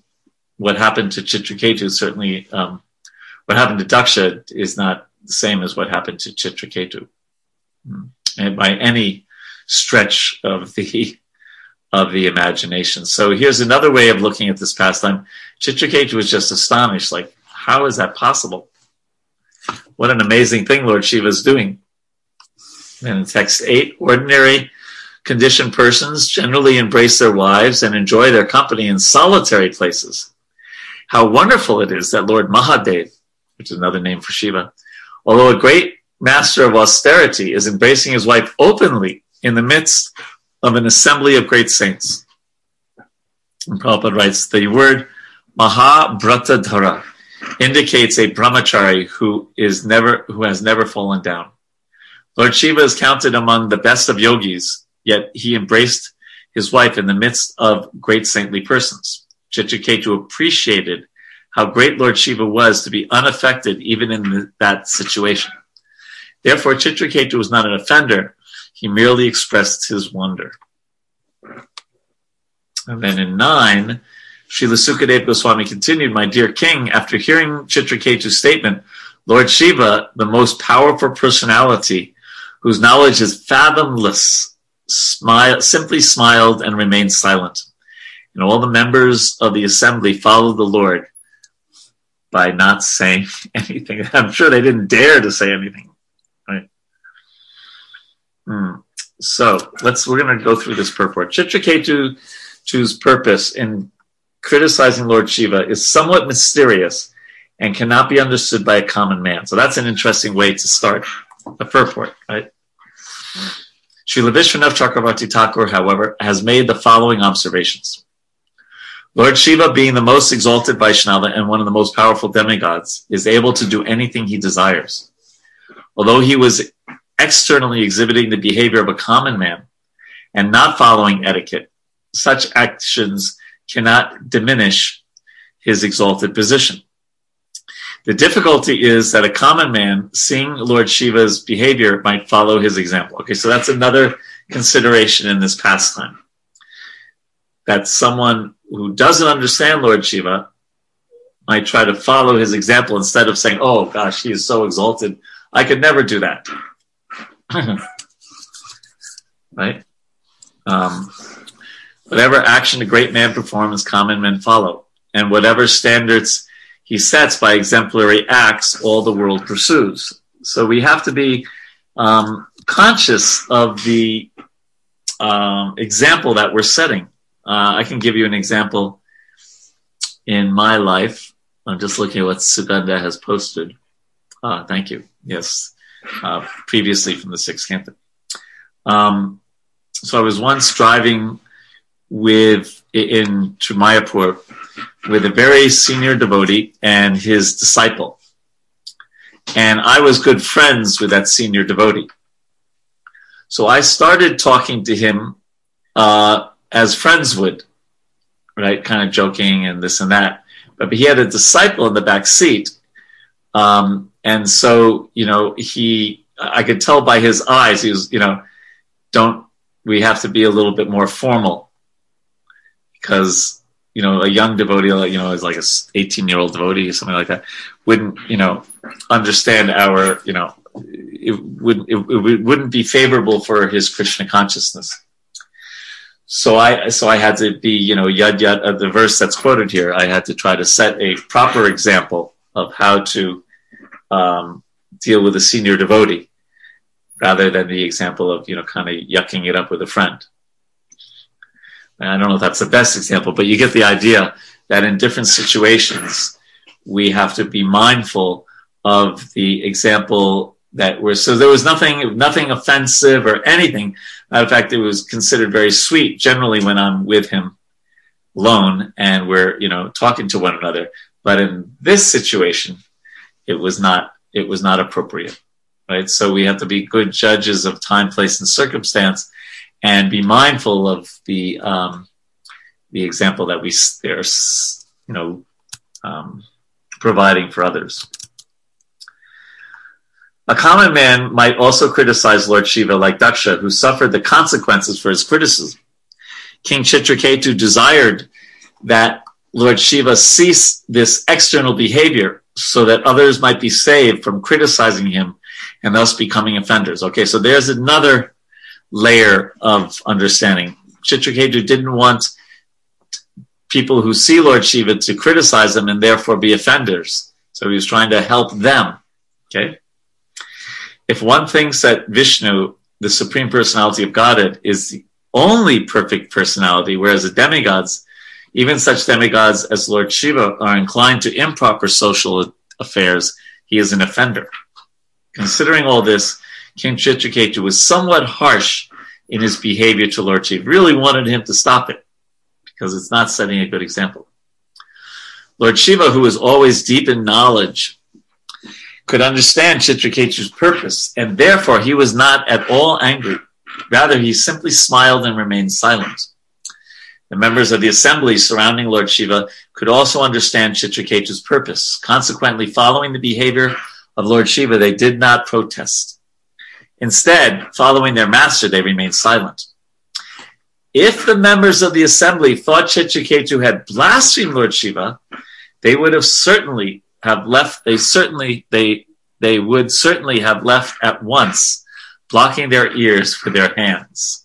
what happened to Chitraketu certainly, um, what happened to Daksha is not the same as what happened to Chitraketu. Hmm. And by any stretch of the of the imagination. So here's another way of looking at this pastime. Chitraketu was just astonished, like, how is that possible? What an amazing thing Lord Shiva is doing. And in text 8, ordinary conditioned persons generally embrace their wives and enjoy their company in solitary places. How wonderful it is that Lord Mahadev, which is another name for Shiva, although a great master of austerity, is embracing his wife openly in the midst of an assembly of great saints. And Prabhupada writes, the word Mahabratadhara indicates a brahmachari who is never, who has never fallen down. Lord Shiva is counted among the best of yogis, yet he embraced his wife in the midst of great saintly persons. Chitraketu appreciated how great Lord Shiva was to be unaffected even in that situation. Therefore, Chitraketu was not an offender, he merely expressed his wonder. And then in nine, Srila Sukadeva Goswami continued, My dear king, after hearing Chitraketu's statement, Lord Shiva, the most powerful personality, whose knowledge is fathomless, smile, simply smiled and remained silent. And all the members of the assembly followed the Lord by not saying anything. I'm sure they didn't dare to say anything. Hmm. So let's we're going to go through this purport. Chitraketu's purpose in criticizing Lord Shiva is somewhat mysterious and cannot be understood by a common man. So that's an interesting way to start a purport, right? Srila Vishwanath Chakravarti Thakur, however, has made the following observations. Lord Shiva, being the most exalted Vaishnava and one of the most powerful demigods, is able to do anything he desires. Although he was externally exhibiting the behavior of a common man and not following etiquette, such actions cannot diminish his exalted position. The difficulty is that a common man seeing Lord Shiva's behavior might follow his example. Okay, so that's another consideration in this pastime. That someone who doesn't understand Lord Shiva might try to follow his example instead of saying, oh gosh, he is so exalted. I could never do that. right? Um, whatever action a great man performs, common men follow. And whatever standards he sets by exemplary acts, all the world pursues. So we have to be um, conscious of the um, example that we're setting. Uh, I can give you an example in my life. I'm just looking at what Sugandha has posted. Ah, thank you. Yes uh, previously from the sixth canto. Um, so I was once driving with in to Mayapur with a very senior devotee and his disciple, and I was good friends with that senior devotee. So I started talking to him uh, as friends would, right? Kind of joking and this and that. But he had a disciple in the back seat, um, and so, you know, he, I could tell by his eyes, he was, you know, don't, we have to be a little bit more formal because, you know, a young devotee, you know, is like a 18 year old devotee or something like that, wouldn't, you know, understand our, you know, it wouldn't, it, it wouldn't be favorable for his Krishna consciousness. So I, so I had to be, you know, yad yad, uh, the verse that's quoted here, I had to try to set a proper example of how to um, deal with a senior devotee rather than the example of you know kind of yucking it up with a friend. And I don't know if that's the best example, but you get the idea that in different situations we have to be mindful of the example that we're so there was nothing nothing offensive or anything. Matter of fact, it was considered very sweet generally when I'm with him alone and we're you know talking to one another. But in this situation, it was not it was not appropriate right so we have to be good judges of time place and circumstance and be mindful of the um, the example that we are you know um, providing for others A common man might also criticize Lord Shiva like Daksha, who suffered the consequences for his criticism. King Chitraketu desired that Lord Shiva cease this external behavior so that others might be saved from criticizing him and thus becoming offenders. Okay, so there's another layer of understanding. Chitraketu didn't want people who see Lord Shiva to criticize him and therefore be offenders. So he was trying to help them. Okay? If one thinks that Vishnu, the Supreme Personality of Godhead, is the only perfect personality, whereas the demigods, even such demigods as Lord Shiva, are inclined to improper social affairs, he is an offender. Considering all this, King Chitraketu was somewhat harsh in his behavior to Lord Shiva, really wanted him to stop it because it's not setting a good example. Lord Shiva, who was always deep in knowledge, could understand Chitraketu's purpose, and therefore he was not at all angry. Rather, he simply smiled and remained silent. The members of the assembly surrounding Lord Shiva could also understand Chitraketu's purpose. Consequently, following the behavior of Lord Shiva, they did not protest. Instead, following their master, they remained silent. If the members of the assembly thought Chitraketu had blasphemed Lord Shiva, they would have certainly have left. They certainly they they would certainly have left at once, blocking their ears with their hands.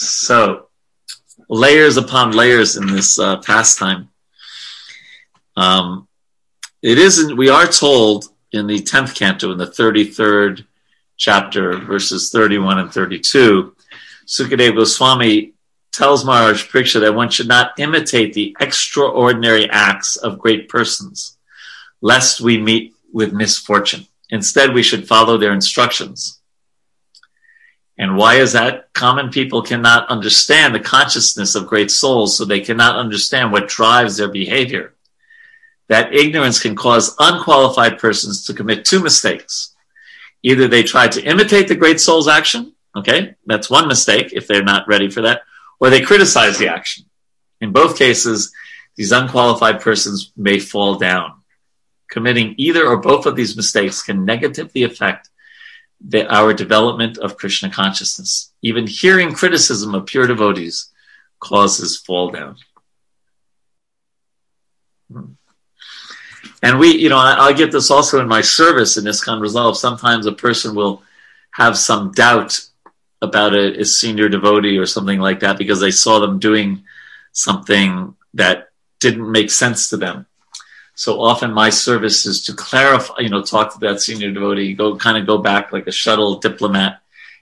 So, layers upon layers in this uh, pastime. Um, it isn't. We are told in the tenth canto, in the thirty-third chapter, verses thirty-one and thirty-two Sukadeva Goswami tells Maharaj Pariksha that one should not imitate the extraordinary acts of great persons, lest we meet with misfortune. Instead, we should follow their instructions. And why is that? Common people cannot understand the consciousness of great souls, so they cannot understand what drives their behavior. That ignorance can cause unqualified persons to commit two mistakes. Either they try to imitate the great soul's action, Okay, that's one mistake if they're not ready for that, or they criticize the action. In both cases, these unqualified persons may fall down. Committing either or both of these mistakes can negatively affect the, our development of Krishna consciousness. Even hearing criticism of pure devotees causes fall down. Hmm. And we, you know, I, I get this also in my service in ISKCON Resolve. Sometimes a person will have some doubt about a, a senior devotee or something like that because they saw them doing something that didn't make sense to them. So often my service is to clarify, you know, talk to that senior devotee, go kind of go back like a shuttle diplomat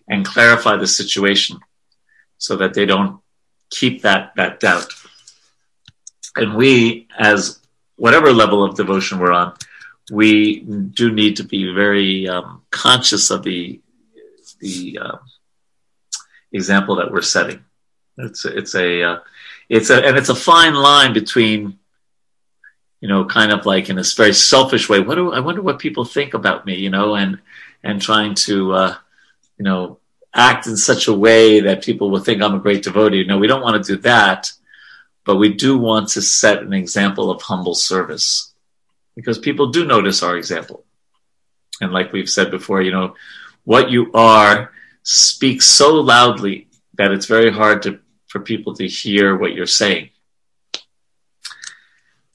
and clarify the situation so that they don't keep that, that doubt. And we, as whatever level of devotion we're on, we do need to be very um, conscious of the, the, uh, example that we're setting. It's it's a uh, it's a and it's a fine line between you know kind of like in this very selfish way. What do I wonder what people think about me? You know, and and trying to uh, you know act in such a way that people will think I'm a great devotee. No, we don't want to do that, but we do want to set an example of humble service because people do notice our example. And like we've said before, you know, what you are speaks so loudly that it's very hard to, for people to hear what you're saying.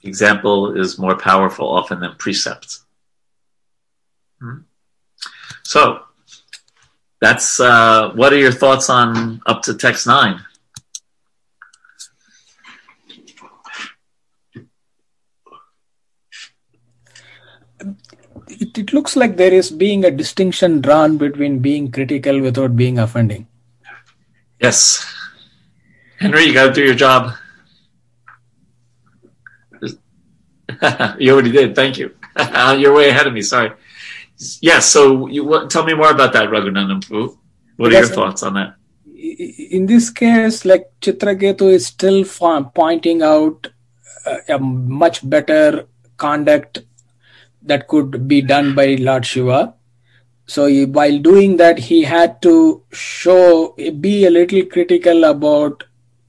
Example is more powerful often than precept. Hmm? So, that's uh, what are your thoughts on up to text nine? it, it looks like there is being a distinction drawn between being critical without being offending. Yes. Henry, you got to do your job. you already did. Thank you. You're way ahead of me. Sorry. Yes. So, you what, tell me more about that, Raghunandan What are your thoughts on that? In this case, like Chitraketu is still pointing out uh, a much better conduct that could be done by Lord Shiva. So he, while doing that, he had to show, be a little critical about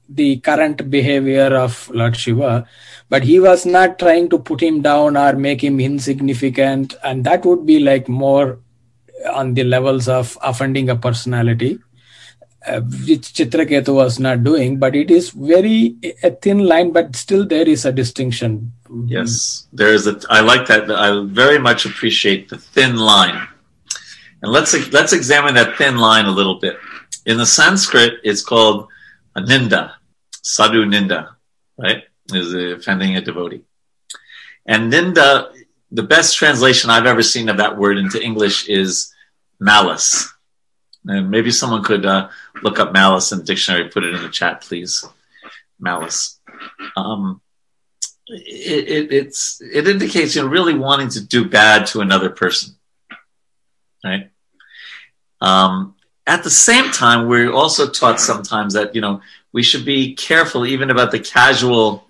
the current behavior of Lord Shiva, but he was not trying to put him down or make him insignificant, and that would be like more on the levels of offending a personality, uh, which Chitraketu was not doing. But it is very a thin line, but still there is a distinction. Yes, there is a. I like that. I very much appreciate the thin line, and let's let's examine that thin line a little bit. In the Sanskrit, it's called a ninda, sadhu ninda, right? Is offending a devotee. And ninda, the best translation I've ever seen of that word into English is malice. And maybe someone could uh, look up malice in the dictionary, put it in the chat, please. Malice. Um, it, it, it indicates you're really wanting to do bad to another person, right? Um, at the same time, we're also taught sometimes that, you know, we should be careful even about the casual,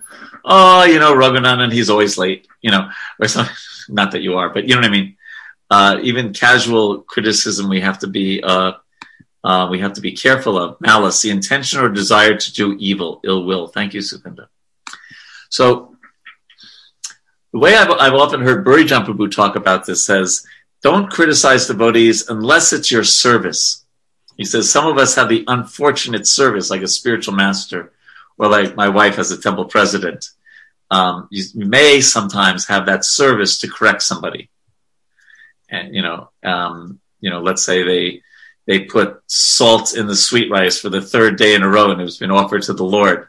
oh, you know, Raghunandan, he's always late, you know, or something. Not that you are, but you know what I mean? Uh, even casual criticism, we have to be, uh, uh, we have to be careful of malice, the intention or desire to do evil, ill will. Thank you, Supinda. So the way I've, I've often heard Buri Prabhu talk about this says, don't criticize devotees unless it's your service. He says some of us have the unfortunate service, like a spiritual master, or like my wife as a temple president. Um, you may sometimes have that service to correct somebody, and you know, um, you know, let's say they they put salt in the sweet rice for the third day in a row, and it's been offered to the Lord.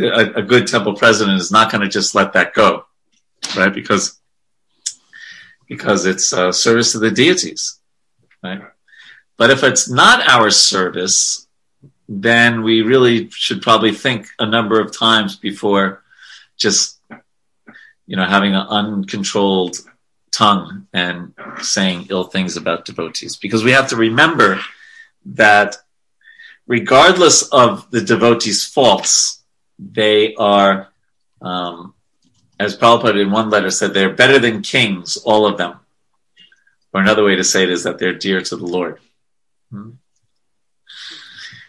A, a good temple president is not going to just let that go, right? Because because it's uh, service to the deities, right? But if it's not our service, then we really should probably think a number of times before just, you know, having an uncontrolled tongue and saying ill things about devotees. Because we have to remember that regardless of the devotees' faults, they are, um, as Prabhupada in one letter said, they're better than kings, all of them. Or another way to say it is that they're dear to the Lord.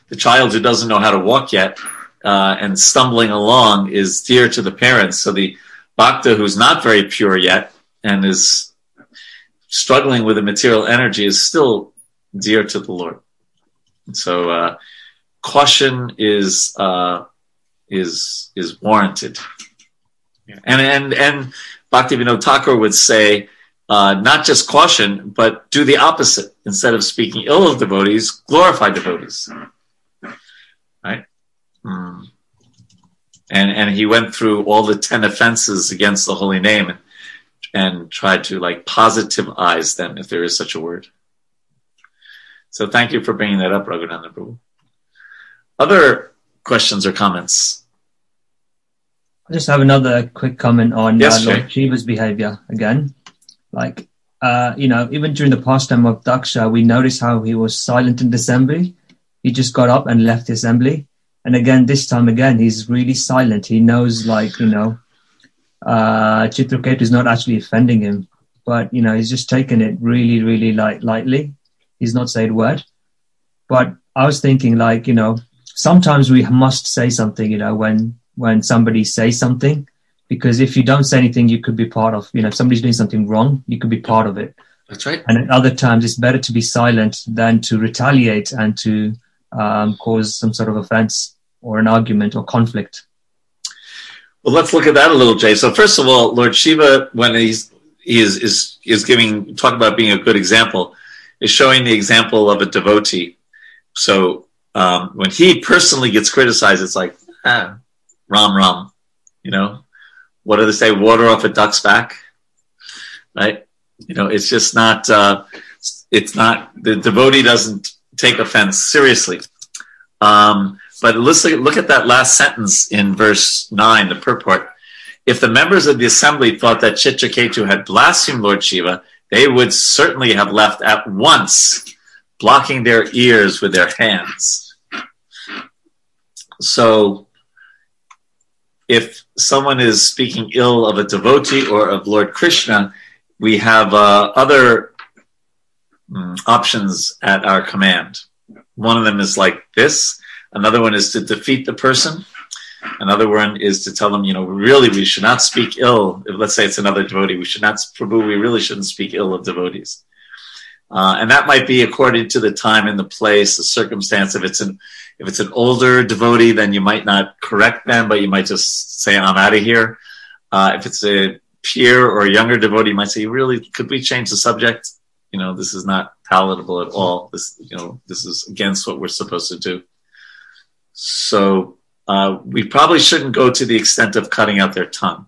The child who doesn't know how to walk yet uh, and stumbling along is dear to the parents. So the bhakta who's not very pure yet and is struggling with the material energy is still dear to the Lord. so uh, caution is uh, is is warranted. And and and Bhaktivinoda Thakur would say uh, not just caution, but do the opposite. Instead of speaking ill of devotees, glorify devotees. Mm. And and he went through all the ten offenses against the holy name and, and tried to like positivize them, if there is such a word. So thank you for bringing that up, Raghunandan Prabhu. Other questions or comments? I just have another quick comment on yes, uh, Lord Shiva's behavior again. Like, uh, you know, even during the pastime of Daksha, we noticed how he was silent in the assembly. He just got up and left the assembly. And again, this time again, he's really silent. He knows, like, you know, uh, Chitraketu is not actually offending him, but, you know, he's just taken it really, really light, lightly. He's not said a word. But I was thinking, like, you know, sometimes we must say something, you know, when, when somebody says something because if you don't say anything, you could be part of, you know, if somebody's doing something wrong, you could be part of it. That's right. And at other times, it's better to be silent than to retaliate and to um, cause some sort of offense or an argument or conflict. Well, let's look at that a little, Jay. So, first of all, Lord Shiva, when he's he is is is giving talk about being a good example, is showing the example of a devotee. So, um, when he personally gets criticized, it's like ah, ram ram, you know, what do they say? Water off a duck's back, right? You know, it's just not. Uh, it's not the devotee doesn't take offense seriously. Um, but let's look, look at that last sentence in verse nine, the purport. If the members of the assembly thought that Chitraketu had blasphemed Lord Shiva, they would certainly have left at once, blocking their ears with their hands. So if someone is speaking ill of a devotee or of Lord Krishna, we have uh, other um, options at our command. One of them is like this Another one is to defeat the person. Another one is to tell them, you know, really, we should not speak ill. Let's say it's another devotee, we should not, Prabhu, we really shouldn't speak ill of devotees. Uh, and that might be according to the time and the place, the circumstance. If it's an if it's an older devotee, then you might not correct them, but you might just say, "I'm out of here." Uh, if it's a peer or a younger devotee, you might say, "Really, could we change the subject?" You know, this is not palatable at all. This, you know, this is against what we're supposed to do. So uh, we probably shouldn't go to the extent of cutting out their tongue,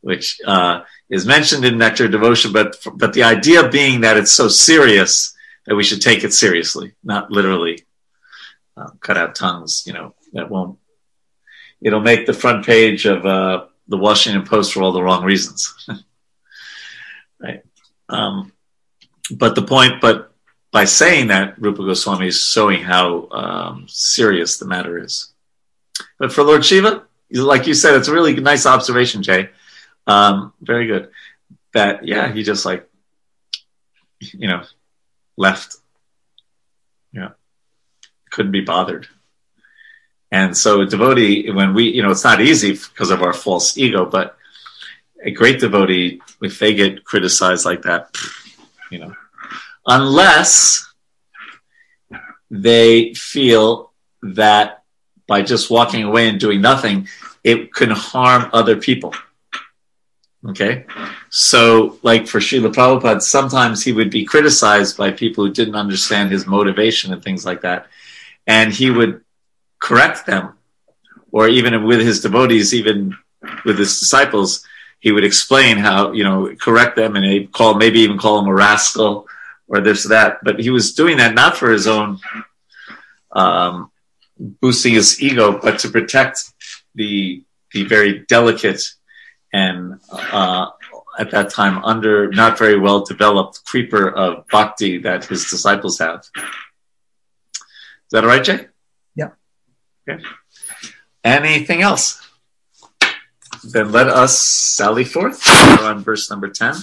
which uh, is mentioned in Nectar Devotion, but but the idea being that it's so serious that we should take it seriously, not literally uh, cut out tongues. You know, that won't. It'll make the front page of uh, the Washington Post for all the wrong reasons, right? Um, but the point, but by saying that, Rupa Goswami is showing how um, serious the matter is. But for Lord Shiva, like you said, it's a really nice observation, Jay. Um, very good. That yeah, he just like you know left. Yeah, couldn't be bothered. And so a devotee, when we, you know, it's not easy because of our false ego, but a great devotee, if they get criticized like that, you know, unless they feel that by just walking away and doing nothing, it can harm other people. Okay. So, like for Srila Prabhupada, sometimes he would be criticized by people who didn't understand his motivation and things like that. And he would correct them, or even with his devotees, even with his disciples, he would explain how, you know, correct them and call, maybe even call him a rascal or this, that. But he was doing that not for his own, um, boosting his ego, but to protect the, the very delicate and uh, at that time under not very well developed creeper of bhakti that his disciples have. Is that all right, Jay? Yeah. Okay. Anything else? Then let us sally forth. We're on verse number 10.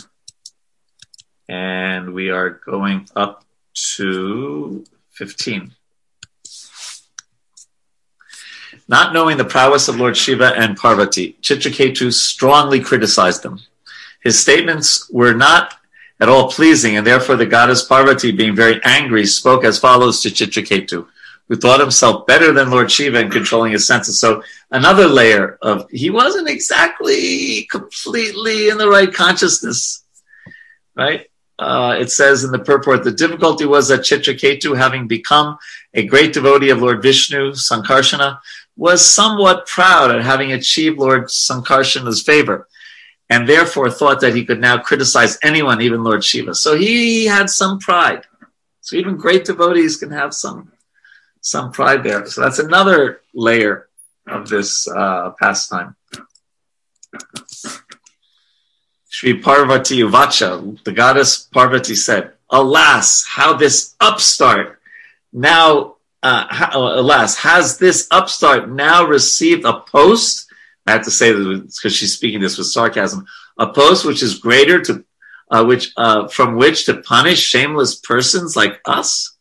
And we are going up to 15. Not knowing the prowess of Lord Shiva and Parvati, Chitraketu strongly criticized them. His statements were not at all pleasing, and therefore the goddess Parvati, being very angry, spoke as follows to Chitraketu, who thought himself better than Lord Shiva in controlling his senses. So another layer of he wasn't exactly completely in the right consciousness, right? Uh, it says in the purport, the difficulty was that Chitraketu, having become a great devotee of Lord Vishnu, Sankarshana, was somewhat proud at having achieved Lord Sankarsana's favor, and therefore thought that he could now criticize anyone, even Lord Shiva. So he had some pride. So even great devotees can have some some pride there. So that's another layer of this uh, pastime. Sri Parvati Uvacha, the goddess Parvati said, Alas, how this upstart now uh, alas, has this upstart now received a post? I have to say this because she's speaking this with sarcasm. A post which is greater to, uh, which uh, from which to punish shameless persons like us.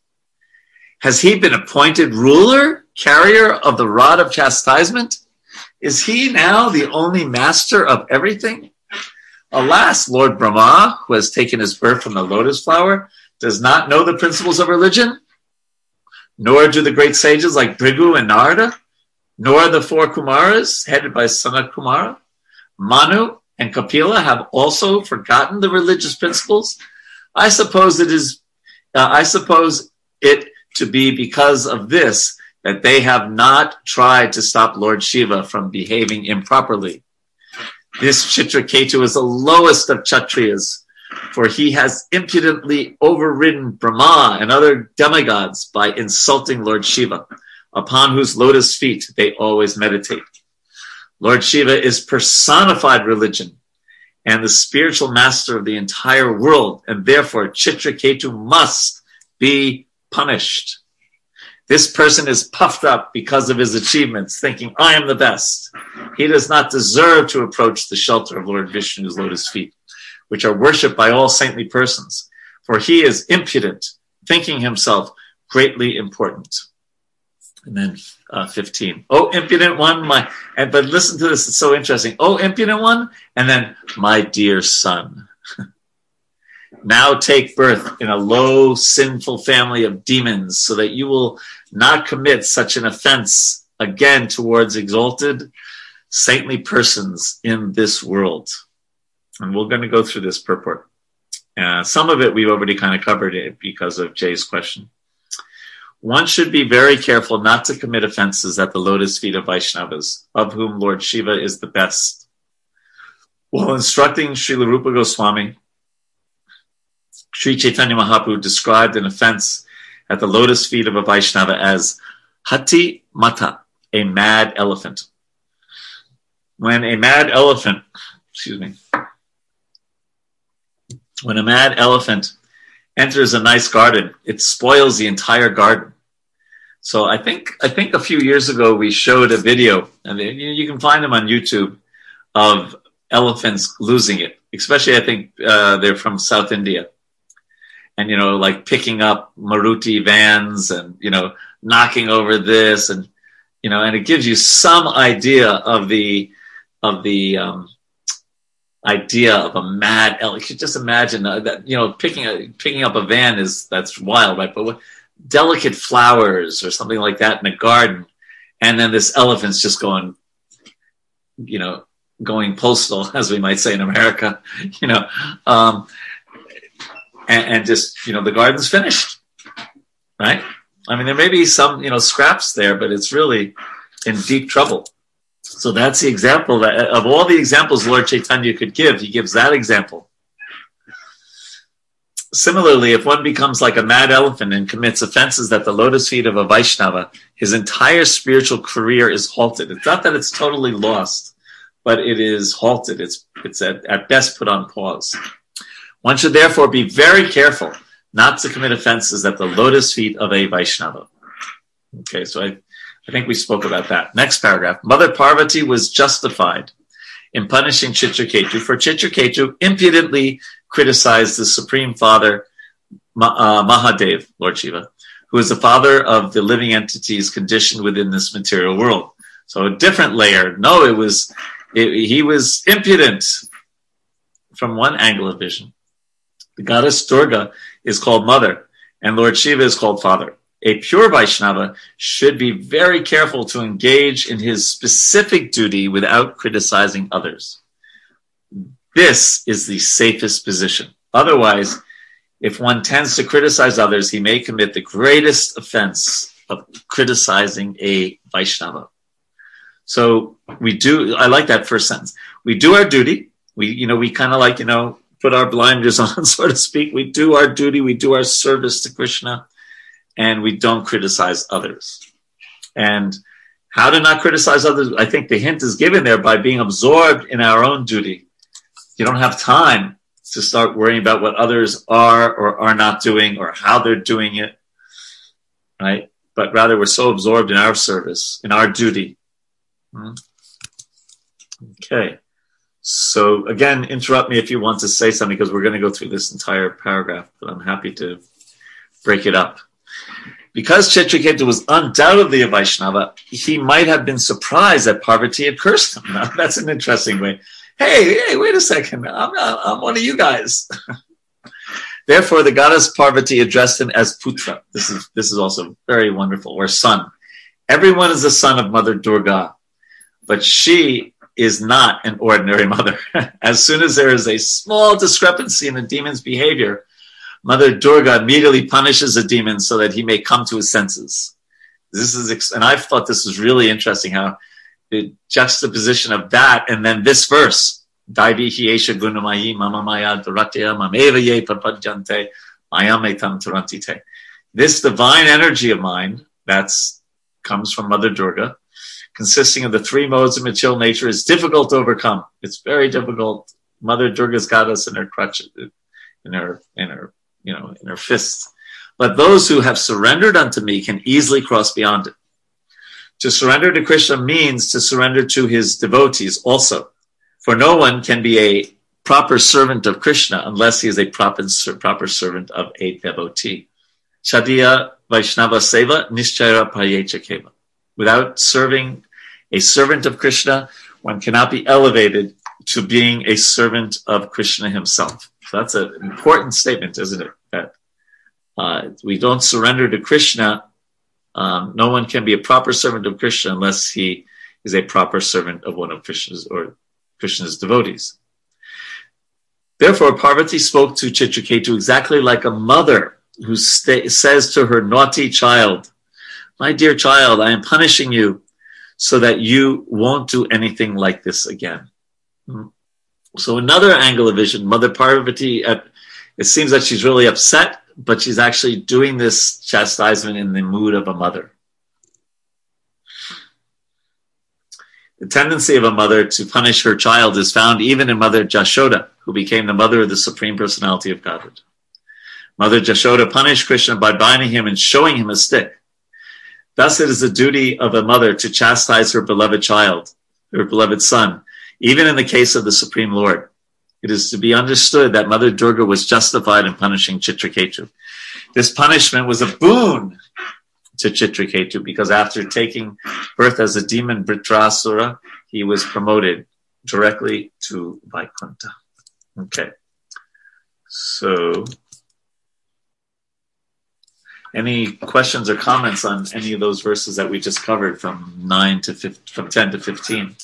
Has he been appointed ruler, carrier of the rod of chastisement? Is he now the only master of everything? Alas, Lord Brahma, who has taken his birth from the lotus flower, does not know the principles of religion nor do the great sages like Bhrigu and Narada, nor the four Kumaras headed by Sanat Kumara. Manu and Kapila have also forgotten the religious principles. I suppose it is, uh, I suppose it to be because of this that they have not tried to stop Lord Shiva from behaving improperly. This Chitraketu is the lowest of Kshatriyas for he has impudently overridden Brahma and other demigods by insulting Lord Shiva, upon whose lotus feet they always meditate. Lord Shiva is personified religion and the spiritual master of the entire world, and therefore Chitraketu must be punished. This person is puffed up because of his achievements, thinking, I am the best. He does not deserve to approach the shelter of Lord Vishnu's lotus feet which are worshipped by all saintly persons, for he is impudent, thinking himself greatly important. And then uh, 15. Oh, impudent one, my, and, but listen to this. It's so interesting. Oh, impudent one. And then my dear son. now take birth in a low, sinful family of demons so that you will not commit such an offense again towards exalted, saintly persons in this world. And we're going to go through this purport. Uh, some of it we've already kind of covered it because of Jay's question. One should be very careful not to commit offenses at the lotus feet of Vaishnavas, of whom Lord Shiva is the best. While instructing Srila Rupa Goswami, Sri Chaitanya Mahaprabhu described an offense at the lotus feet of a Vaishnava as Hati Mata, a mad elephant. When a mad elephant, excuse me, when a mad elephant enters a nice garden, it spoils the entire garden. So I think I think a few years ago we showed a video, and you can find them on YouTube, of elephants losing it. Especially, I think uh, they're from South India, and you know, like picking up Maruti vans and you know, knocking over this, and you know, and it gives you some idea of the of the um, idea of a mad. You just imagine that you know, picking a, picking up a van is that's wild, right? But what, delicate flowers or something like that in a garden, and then this elephant's just going, you know, going postal, as we might say in America, you know, um, and, and just you know the garden's finished, right? I mean, there may be some you know scraps there, but it's really in deep trouble. So that's the example that of all the examples Lord Chaitanya could give, he gives that example. Similarly, if one becomes like a mad elephant and commits offenses at the lotus feet of a Vaishnava, his entire spiritual career is halted. It's not that it's totally lost, but it is halted. It's, it's at, at best put on pause. One should therefore be very careful not to commit offenses at the lotus feet of a Vaishnava. Okay, so I, I think we spoke about that. Next paragraph. Mother Parvati was justified in punishing Chitraketu, for Chitraketu impudently criticized the Supreme Father, uh, Mahadev, Lord Shiva, who is the father of the living entities conditioned within this material world. So a different layer. No, it was, it, he was impudent from one angle of vision. The goddess Durga is called mother and Lord Shiva is called father. A pure Vaishnava should be very careful to engage in his specific duty without criticizing others. This is the safest position. Otherwise, if one tends to criticize others, he may commit the greatest offense of criticizing a Vaishnava. So we do, I like that first sentence. We do our duty. We, you know, we kind of like, you know, put our blinders on, so to speak. We do our duty. We do our service to Krishna and we don't criticize others. And how to not criticize others? I think the hint is given there by being absorbed in our own duty. You don't have time to start worrying about what others are or are not doing or how they're doing it, right? But rather, we're so absorbed in our service, in our duty. Hmm? Okay. So again, interrupt me if you want to say something because we're going to go through this entire paragraph, but I'm happy to break it up. Because Chitraketu was undoubtedly a Vaishnava, he might have been surprised that Parvati had cursed him. Now, that's an interesting way. Hey, hey, wait a second. I'm, I'm one of you guys. Therefore, the goddess Parvati addressed him as Putra. This is, this is also very wonderful, or son. Everyone is the son of Mother Durga, but she is not an ordinary mother. as soon as there is a small discrepancy in a demon's behavior, Mother Durga immediately punishes a demon so that he may come to his senses. This is, and I've thought this was really interesting how the juxtaposition of that and then this verse, Daivi mama maya mameva ye tarantite. This divine energy of mine that's comes from Mother Durga, consisting of the three modes of material nature, is difficult to overcome. It's very difficult. Mother Durga's got us in her crutch, in her in her you know, in her fists. But those who have surrendered unto me can easily cross beyond it. To surrender to Krishna means to surrender to his devotees also. For no one can be a proper servant of Krishna unless he is a proper, proper servant of a devotee. Chadiya Vaishnava Seva Nischayra Payecha Keva. Without serving a servant of Krishna, one cannot be elevated to being a servant of Krishna himself. So that's an important statement, isn't it? That uh, we don't surrender to Krishna. Um, no one can be a proper servant of Krishna unless he is a proper servant of one of Krishna's or Krishna's devotees. Therefore, Parvati spoke to Chitraketu exactly like a mother who says to her naughty child, My dear child, I am punishing you so that you won't do anything like this again. Hmm. So, another angle of vision, Mother Parvati, it seems that she's really upset, but she's actually doing this chastisement in the mood of a mother. The tendency of a mother to punish her child is found even in Mother Jashoda, who became the mother of the Supreme Personality of Godhead. Mother Jashoda punished Krishna by binding him and showing him a stick. Thus, it is the duty of a mother to chastise her beloved child, her beloved son, even in the case of the Supreme Lord. It is to be understood that Mother Durga was justified in punishing Chitraketu. This punishment was a boon to Chitraketu because after taking birth as a demon Vritrasura, he was promoted directly to Vaikuntha. Okay. So, any questions or comments on any of those verses that we just covered from 9 to 15, from 10 to 15?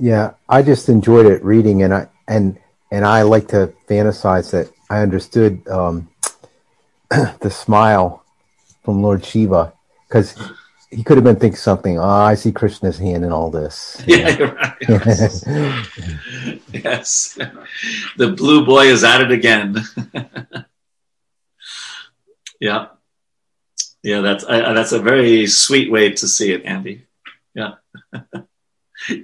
Yeah, I just enjoyed it reading, and I and and I like to fantasize that I understood um, the smile from Lord Shiva because he could have been thinking something. Oh, I see Krishna's hand in all this. Yeah, you're right. yes, the blue boy is at it again. yeah, yeah. That's I, that's a very sweet way to see it, Andy. Yeah.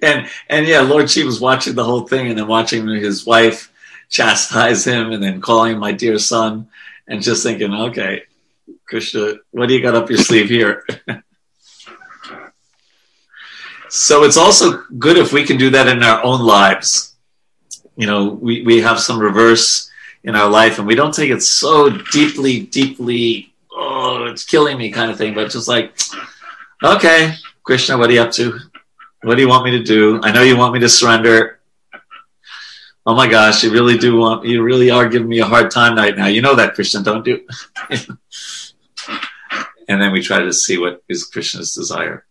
and and yeah, Lord Shiva was watching the whole thing and then watching his wife chastise him and then calling my dear son and just thinking, okay, Krishna, what do you got up your sleeve here? So it's also good if we can do that in our own lives. You know, we, we have some reverse in our life and we don't take it so deeply, deeply, oh, it's killing me kind of thing, but just like, okay, Krishna, what are you up to? What do you want me to do? I know you want me to surrender. Oh my gosh, you really do want, you really are giving me a hard time right now. You know that, Krishna, don't you? and then we try to see what is Krishna's desire.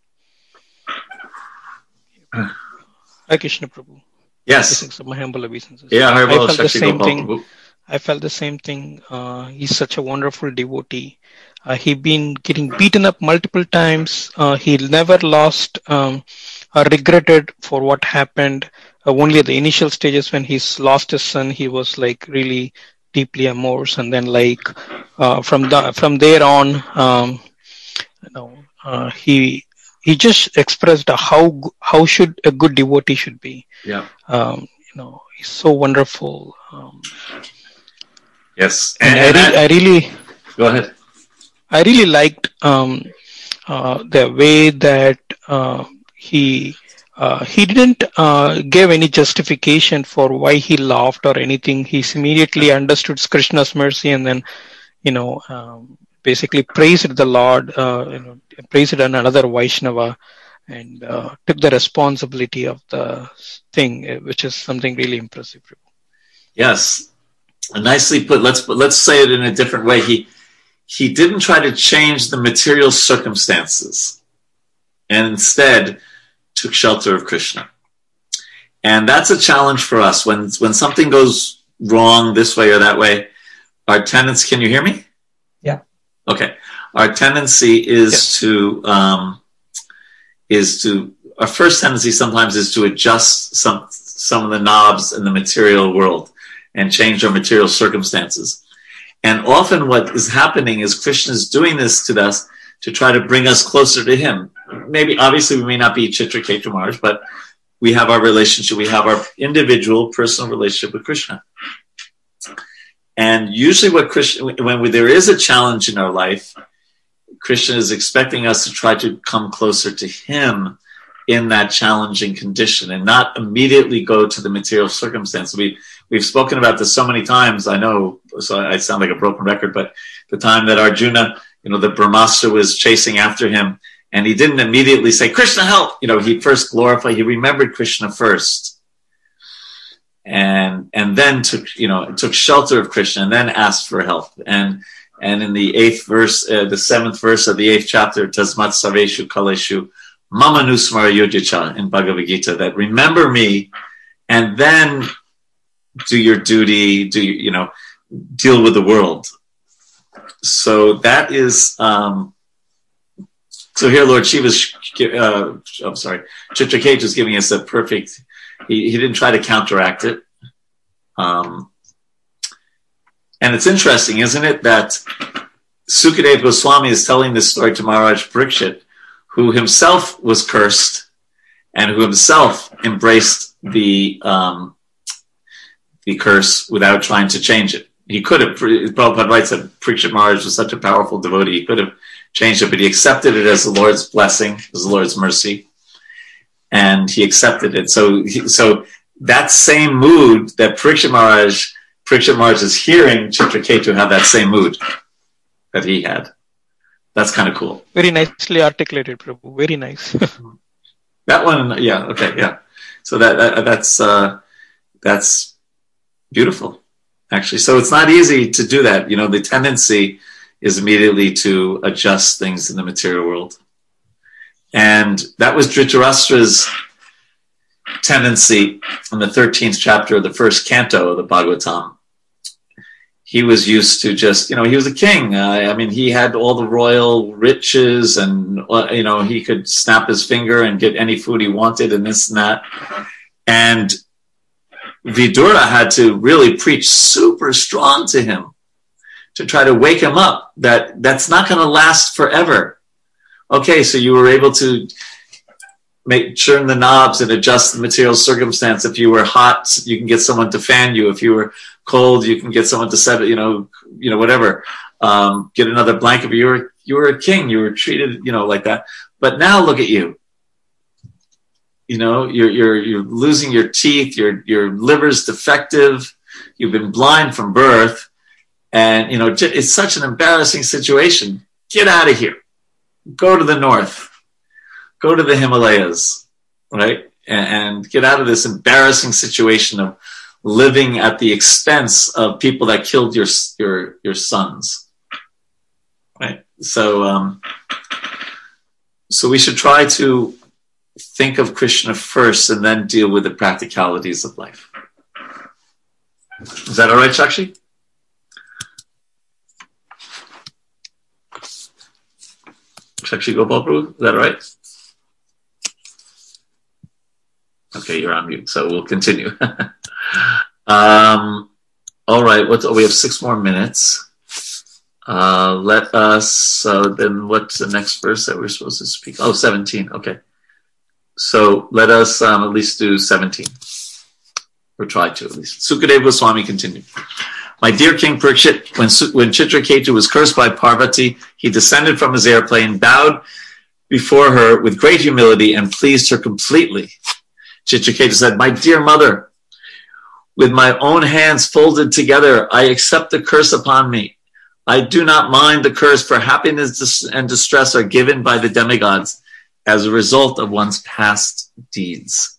Hi, Krishna Prabhu. Yes. My humble obeisances. Yeah, I felt the same thing. I felt the same thing. Uh, he's such a wonderful devotee. Uh, he been getting beaten up multiple times. Uh, he never lost um, or regretted for what happened. Uh, only at the initial stages when he's lost his son, he was like really deeply immersed, and then like uh, from the from there on, um, you know, uh, he he just expressed how how should a good devotee should be. Yeah. Um, you know, he's so wonderful. Um, yes, and, and I, re- I, really go ahead. I really liked um, uh, the way that uh, he uh, he didn't uh, give any justification for why he laughed or anything. He immediately understood Krishna's mercy and then, you know, um, basically praised the Lord, uh, you know, praised another Vaishnava, and uh, took the responsibility of the thing, uh, which is something really impressive. Yes, nicely put. Let's let's say it in a different way. He he didn't try to change the material circumstances, and instead took shelter of Krishna. And that's a challenge for us. When, when something goes wrong this way or that way, our tenants, can you hear me? Okay. Our tendency is yes. to, um, is to, our first tendency sometimes is to adjust some, some of the knobs in the material world and change our material circumstances. And often what is happening is Krishna is doing this to us to try to bring us closer to him. Maybe, obviously, we may not be Chitraketu Maharaj, but we have our relationship, we have our individual personal relationship with Krishna. And usually, what Krishna, when we, there is a challenge in our life, Krishna is expecting us to try to come closer to Him in that challenging condition and not immediately go to the material circumstance. We we've spoken about this so many times. I know so I sound like a broken record, but the time that Arjuna, you know, the Brahmastra was chasing after him, and he didn't immediately say, Krishna, help! You know, he first glorified, he remembered Krishna first. And, and then took, you know, took shelter of Krishna and then asked for help. And, and in the eighth verse, uh, the seventh verse of the eighth chapter, Tasmat Saveshu Kaleshu, Mama Nusmara Yojicha in Bhagavad Gita, that remember me and then do your duty, do you know, deal with the world. So that is, um, so here Lord Shiva's, uh, I'm sorry, Chitraketu is giving us a perfect, he, he didn't try to counteract it. Um, and it's interesting, isn't it, that Sukadev Goswami is telling this story to Maharaj Parikshit, who himself was cursed and who himself embraced the um, the curse without trying to change it. He could have, Prabhupada writes that Parikshit Maharaj was such a powerful devotee, he could have changed it, but he accepted it as the Lord's blessing, as the Lord's mercy, and he accepted it. So, so that same mood that Parikshit Maharaj, Maharaj is hearing Chitraketu have that same mood that he had. That's kind of cool. Very nicely articulated, Prabhu. Very nice. that one, yeah, okay, yeah. So that, that that's uh, that's beautiful, actually. So it's not easy to do that. You know, the tendency is immediately to adjust things in the material world, and that was Dhritarashtra's tendency in the thirteenth chapter of the first canto of the Bhagavatam. He was used to just, you know, he was a king. Uh, I mean, he had all the royal riches, and uh, you know, he could snap his finger and get any food he wanted, and this and that. And Vidura had to really preach super strong to him to try to wake him up that that's not going to last forever. Okay, so you were able to make turn the knobs and adjust the material circumstance. If you were hot, you can get someone to fan you. If you were cold, you can get someone to set it. You know, you know whatever. Um, get another blanket. You were you were a king. You were treated you know like that. But now look at you you know you're you're you're losing your teeth your your liver's defective you've been blind from birth and you know it's such an embarrassing situation get out of here go to the north go to the himalayas right and, and get out of this embarrassing situation of living at the expense of people that killed your your your sons right so um so we should try to think of Krishna first and then deal with the practicalities of life. Is that all right, Shakshi? Shakshi Gopal Prabhu, is that right? Okay, you're on mute, so we'll continue. um, all right, we have six more minutes. Uh, let us, uh, then what's the next verse that we're supposed to speak? Oh, 17, okay. So let us um, at least do 17. Or try to at least. Sukadeva Swami continued. My dear King Parikshit, when, when Chitraketu was cursed by Parvati, he descended from his airplane, bowed before her with great humility, and pleased her completely. Chitraketu said, My dear mother, with my own hands folded together, I accept the curse upon me. I do not mind the curse, for happiness and distress are given by the demigods as a result of one's past deeds.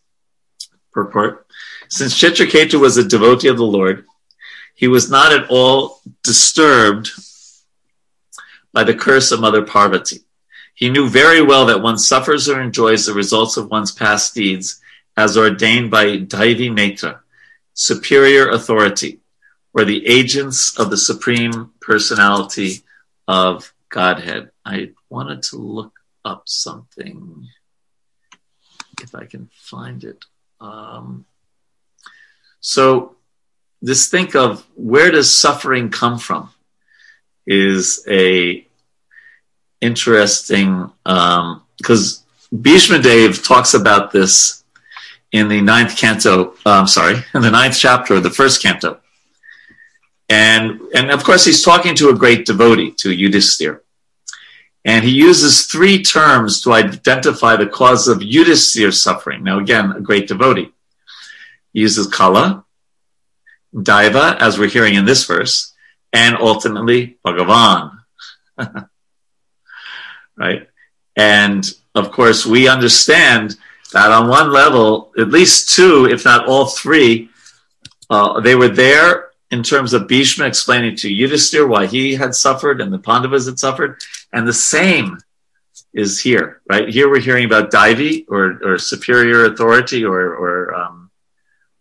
Purport. Since Chitraketu was a devotee of the Lord, he was not at all disturbed by the curse of Mother Parvati. He knew very well that one suffers or enjoys the results of one's past deeds as ordained by Daivi Netra, superior authority, or the agents of the Supreme Personality of Godhead. I wanted to look up something if I can find it. Um, so, this think of where does suffering come from is a interesting um because um, Bhishma Dev talks about this in the ninth canto. I'm sorry, in the ninth chapter of the first canto, and and of course he's talking to a great devotee to Yudhisthira, and he uses three terms to identify the cause of Yudhisthira's suffering. Now, again, a great devotee. He uses kala, daiva, as we're hearing in this verse, and ultimately Bhagavan. right? And of course, we understand that on one level, at least two, if not all three, uh, they were there in terms of Bhishma explaining to Yudhisthira why he had suffered and the Pandavas had suffered. And the same is here, right? Here we're hearing about Daivi or, or superior authority or, or um,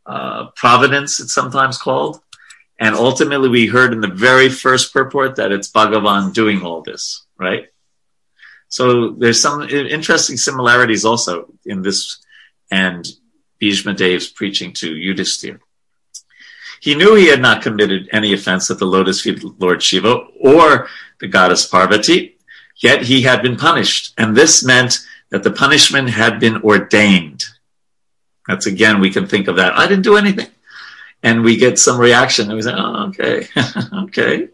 uh, providence, it's sometimes called. And ultimately, we heard in the very first purport that it's Bhagavan doing all this, right? So there's some interesting similarities also in this and Bhishma Dev's preaching to Yudhisthira. He knew he had not committed any offense at the lotus feet of Lord Shiva or the goddess Parvati, yet he had been punished. And this meant that the punishment had been ordained. That's again, we can think of that. I didn't do anything. And we get some reaction and we say, oh, okay, okay.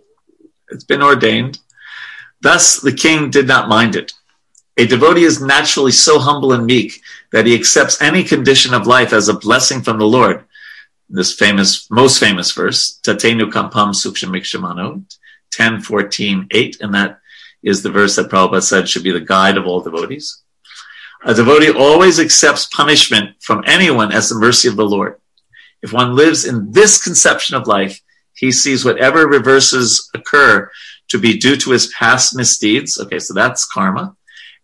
It's been ordained. Thus, the king did not mind it. A devotee is naturally so humble and meek that he accepts any condition of life as a blessing from the Lord. This famous, most famous verse, Tatenu Kampam Sukshamikshamano, 10, 14, 8, and that is the verse that Prabhupada said should be the guide of all devotees. A devotee always accepts punishment from anyone as the mercy of the Lord. If one lives in this conception of life, he sees whatever reverses occur to be due to his past misdeeds. Okay, so that's karma.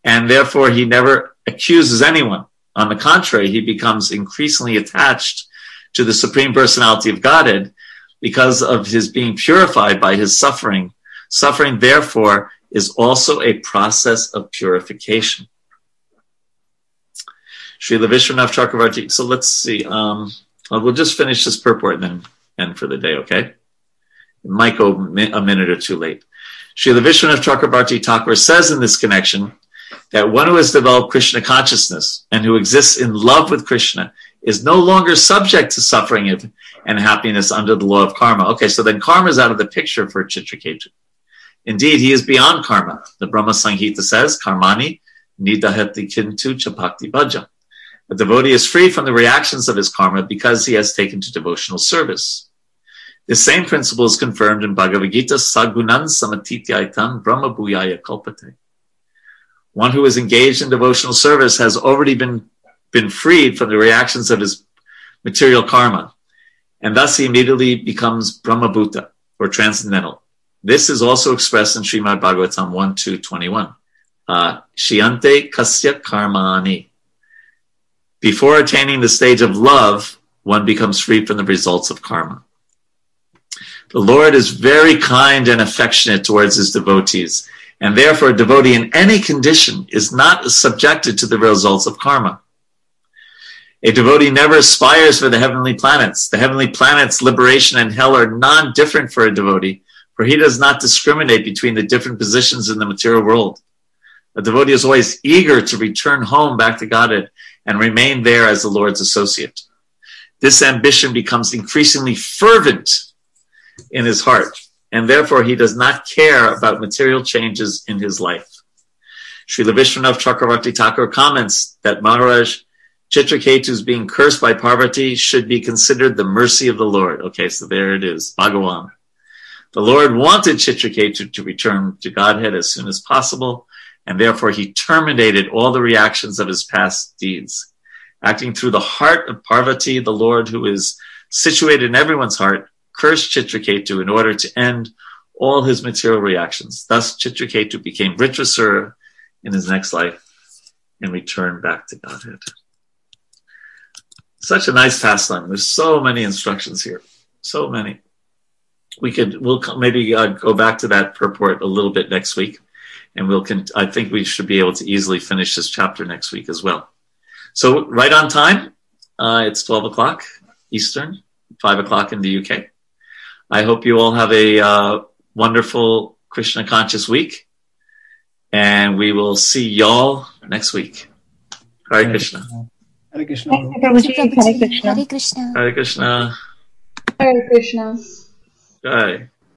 And therefore, he never accuses anyone. On the contrary, he becomes increasingly attached to the Supreme Personality of Godhead because of his being purified by his suffering. Suffering, therefore, is also a process of purification. Srila Vishwanath Chakravarti. So let's see. Um, we'll just finish this purport and then end for the day, okay? It might go a minute or two late. Srila Vishwanath Chakrabarti Thakur says in this connection that one who has developed Krishna consciousness and who exists in love with Krishna is no longer subject to suffering and happiness under the law of karma. Okay, so then karma is out of the picture for Chitraketu. Indeed, he is beyond karma. The Brahma Samhita says, Karmani nidahati kintu chapakti bhaja. A devotee is free from the reactions of his karma because he has taken to devotional service. The same principle is confirmed in Bhagavad Gita, Sagunan Samatityaitan Brahma Bhuyaya Kalpate. One who is engaged in devotional service has already been, been freed from the reactions of his material karma, and thus he immediately becomes Brahma Bhuta, or transcendental. This is also expressed in Srimad Bhagavatam 1 2 21. Uh, Shiante Kasya Karmani. Before attaining the stage of love, one becomes free from the results of karma. The Lord is very kind and affectionate towards his devotees, and therefore a devotee in any condition is not subjected to the results of karma. A devotee never aspires for the heavenly planets. The heavenly planets, liberation and hell are non-different for a devotee, for he does not discriminate between the different positions in the material world. A devotee is always eager to return home back to Godhead and remain there as the Lord's associate. This ambition becomes increasingly fervent in his heart, and therefore he does not care about material changes in his life. Srila Vishwanath Chakravarti Thakur comments that Maharaj Chitraketu's being cursed by Parvati should be considered the mercy of the Lord. Okay, so there it is, Bhagawan. The Lord wanted Chitraketu to return to Godhead as soon as possible, and therefore he terminated all the reactions of his past deeds. Acting through the heart of Parvati, the Lord who is situated in everyone's heart, cursed Chitraketu in order to end all his material reactions. Thus, Chitraketu became Vritrasura in his next life and returned back to Godhead. Such a nice pastime. There's so many instructions here. So many. We could, we'll maybe uh, go back to that purport a little bit next week. And we'll, con- I think we should be able to easily finish this chapter next week as well. So, right on time. Uh, it's 12 o'clock Eastern, 5 o'clock in the UK. I hope you all have a uh, wonderful Krishna conscious week. And we will see y'all next week. Hare Krishna. Hare Krishna. Hare Krishna. Hare Krishna. Hare Krishna. Jai.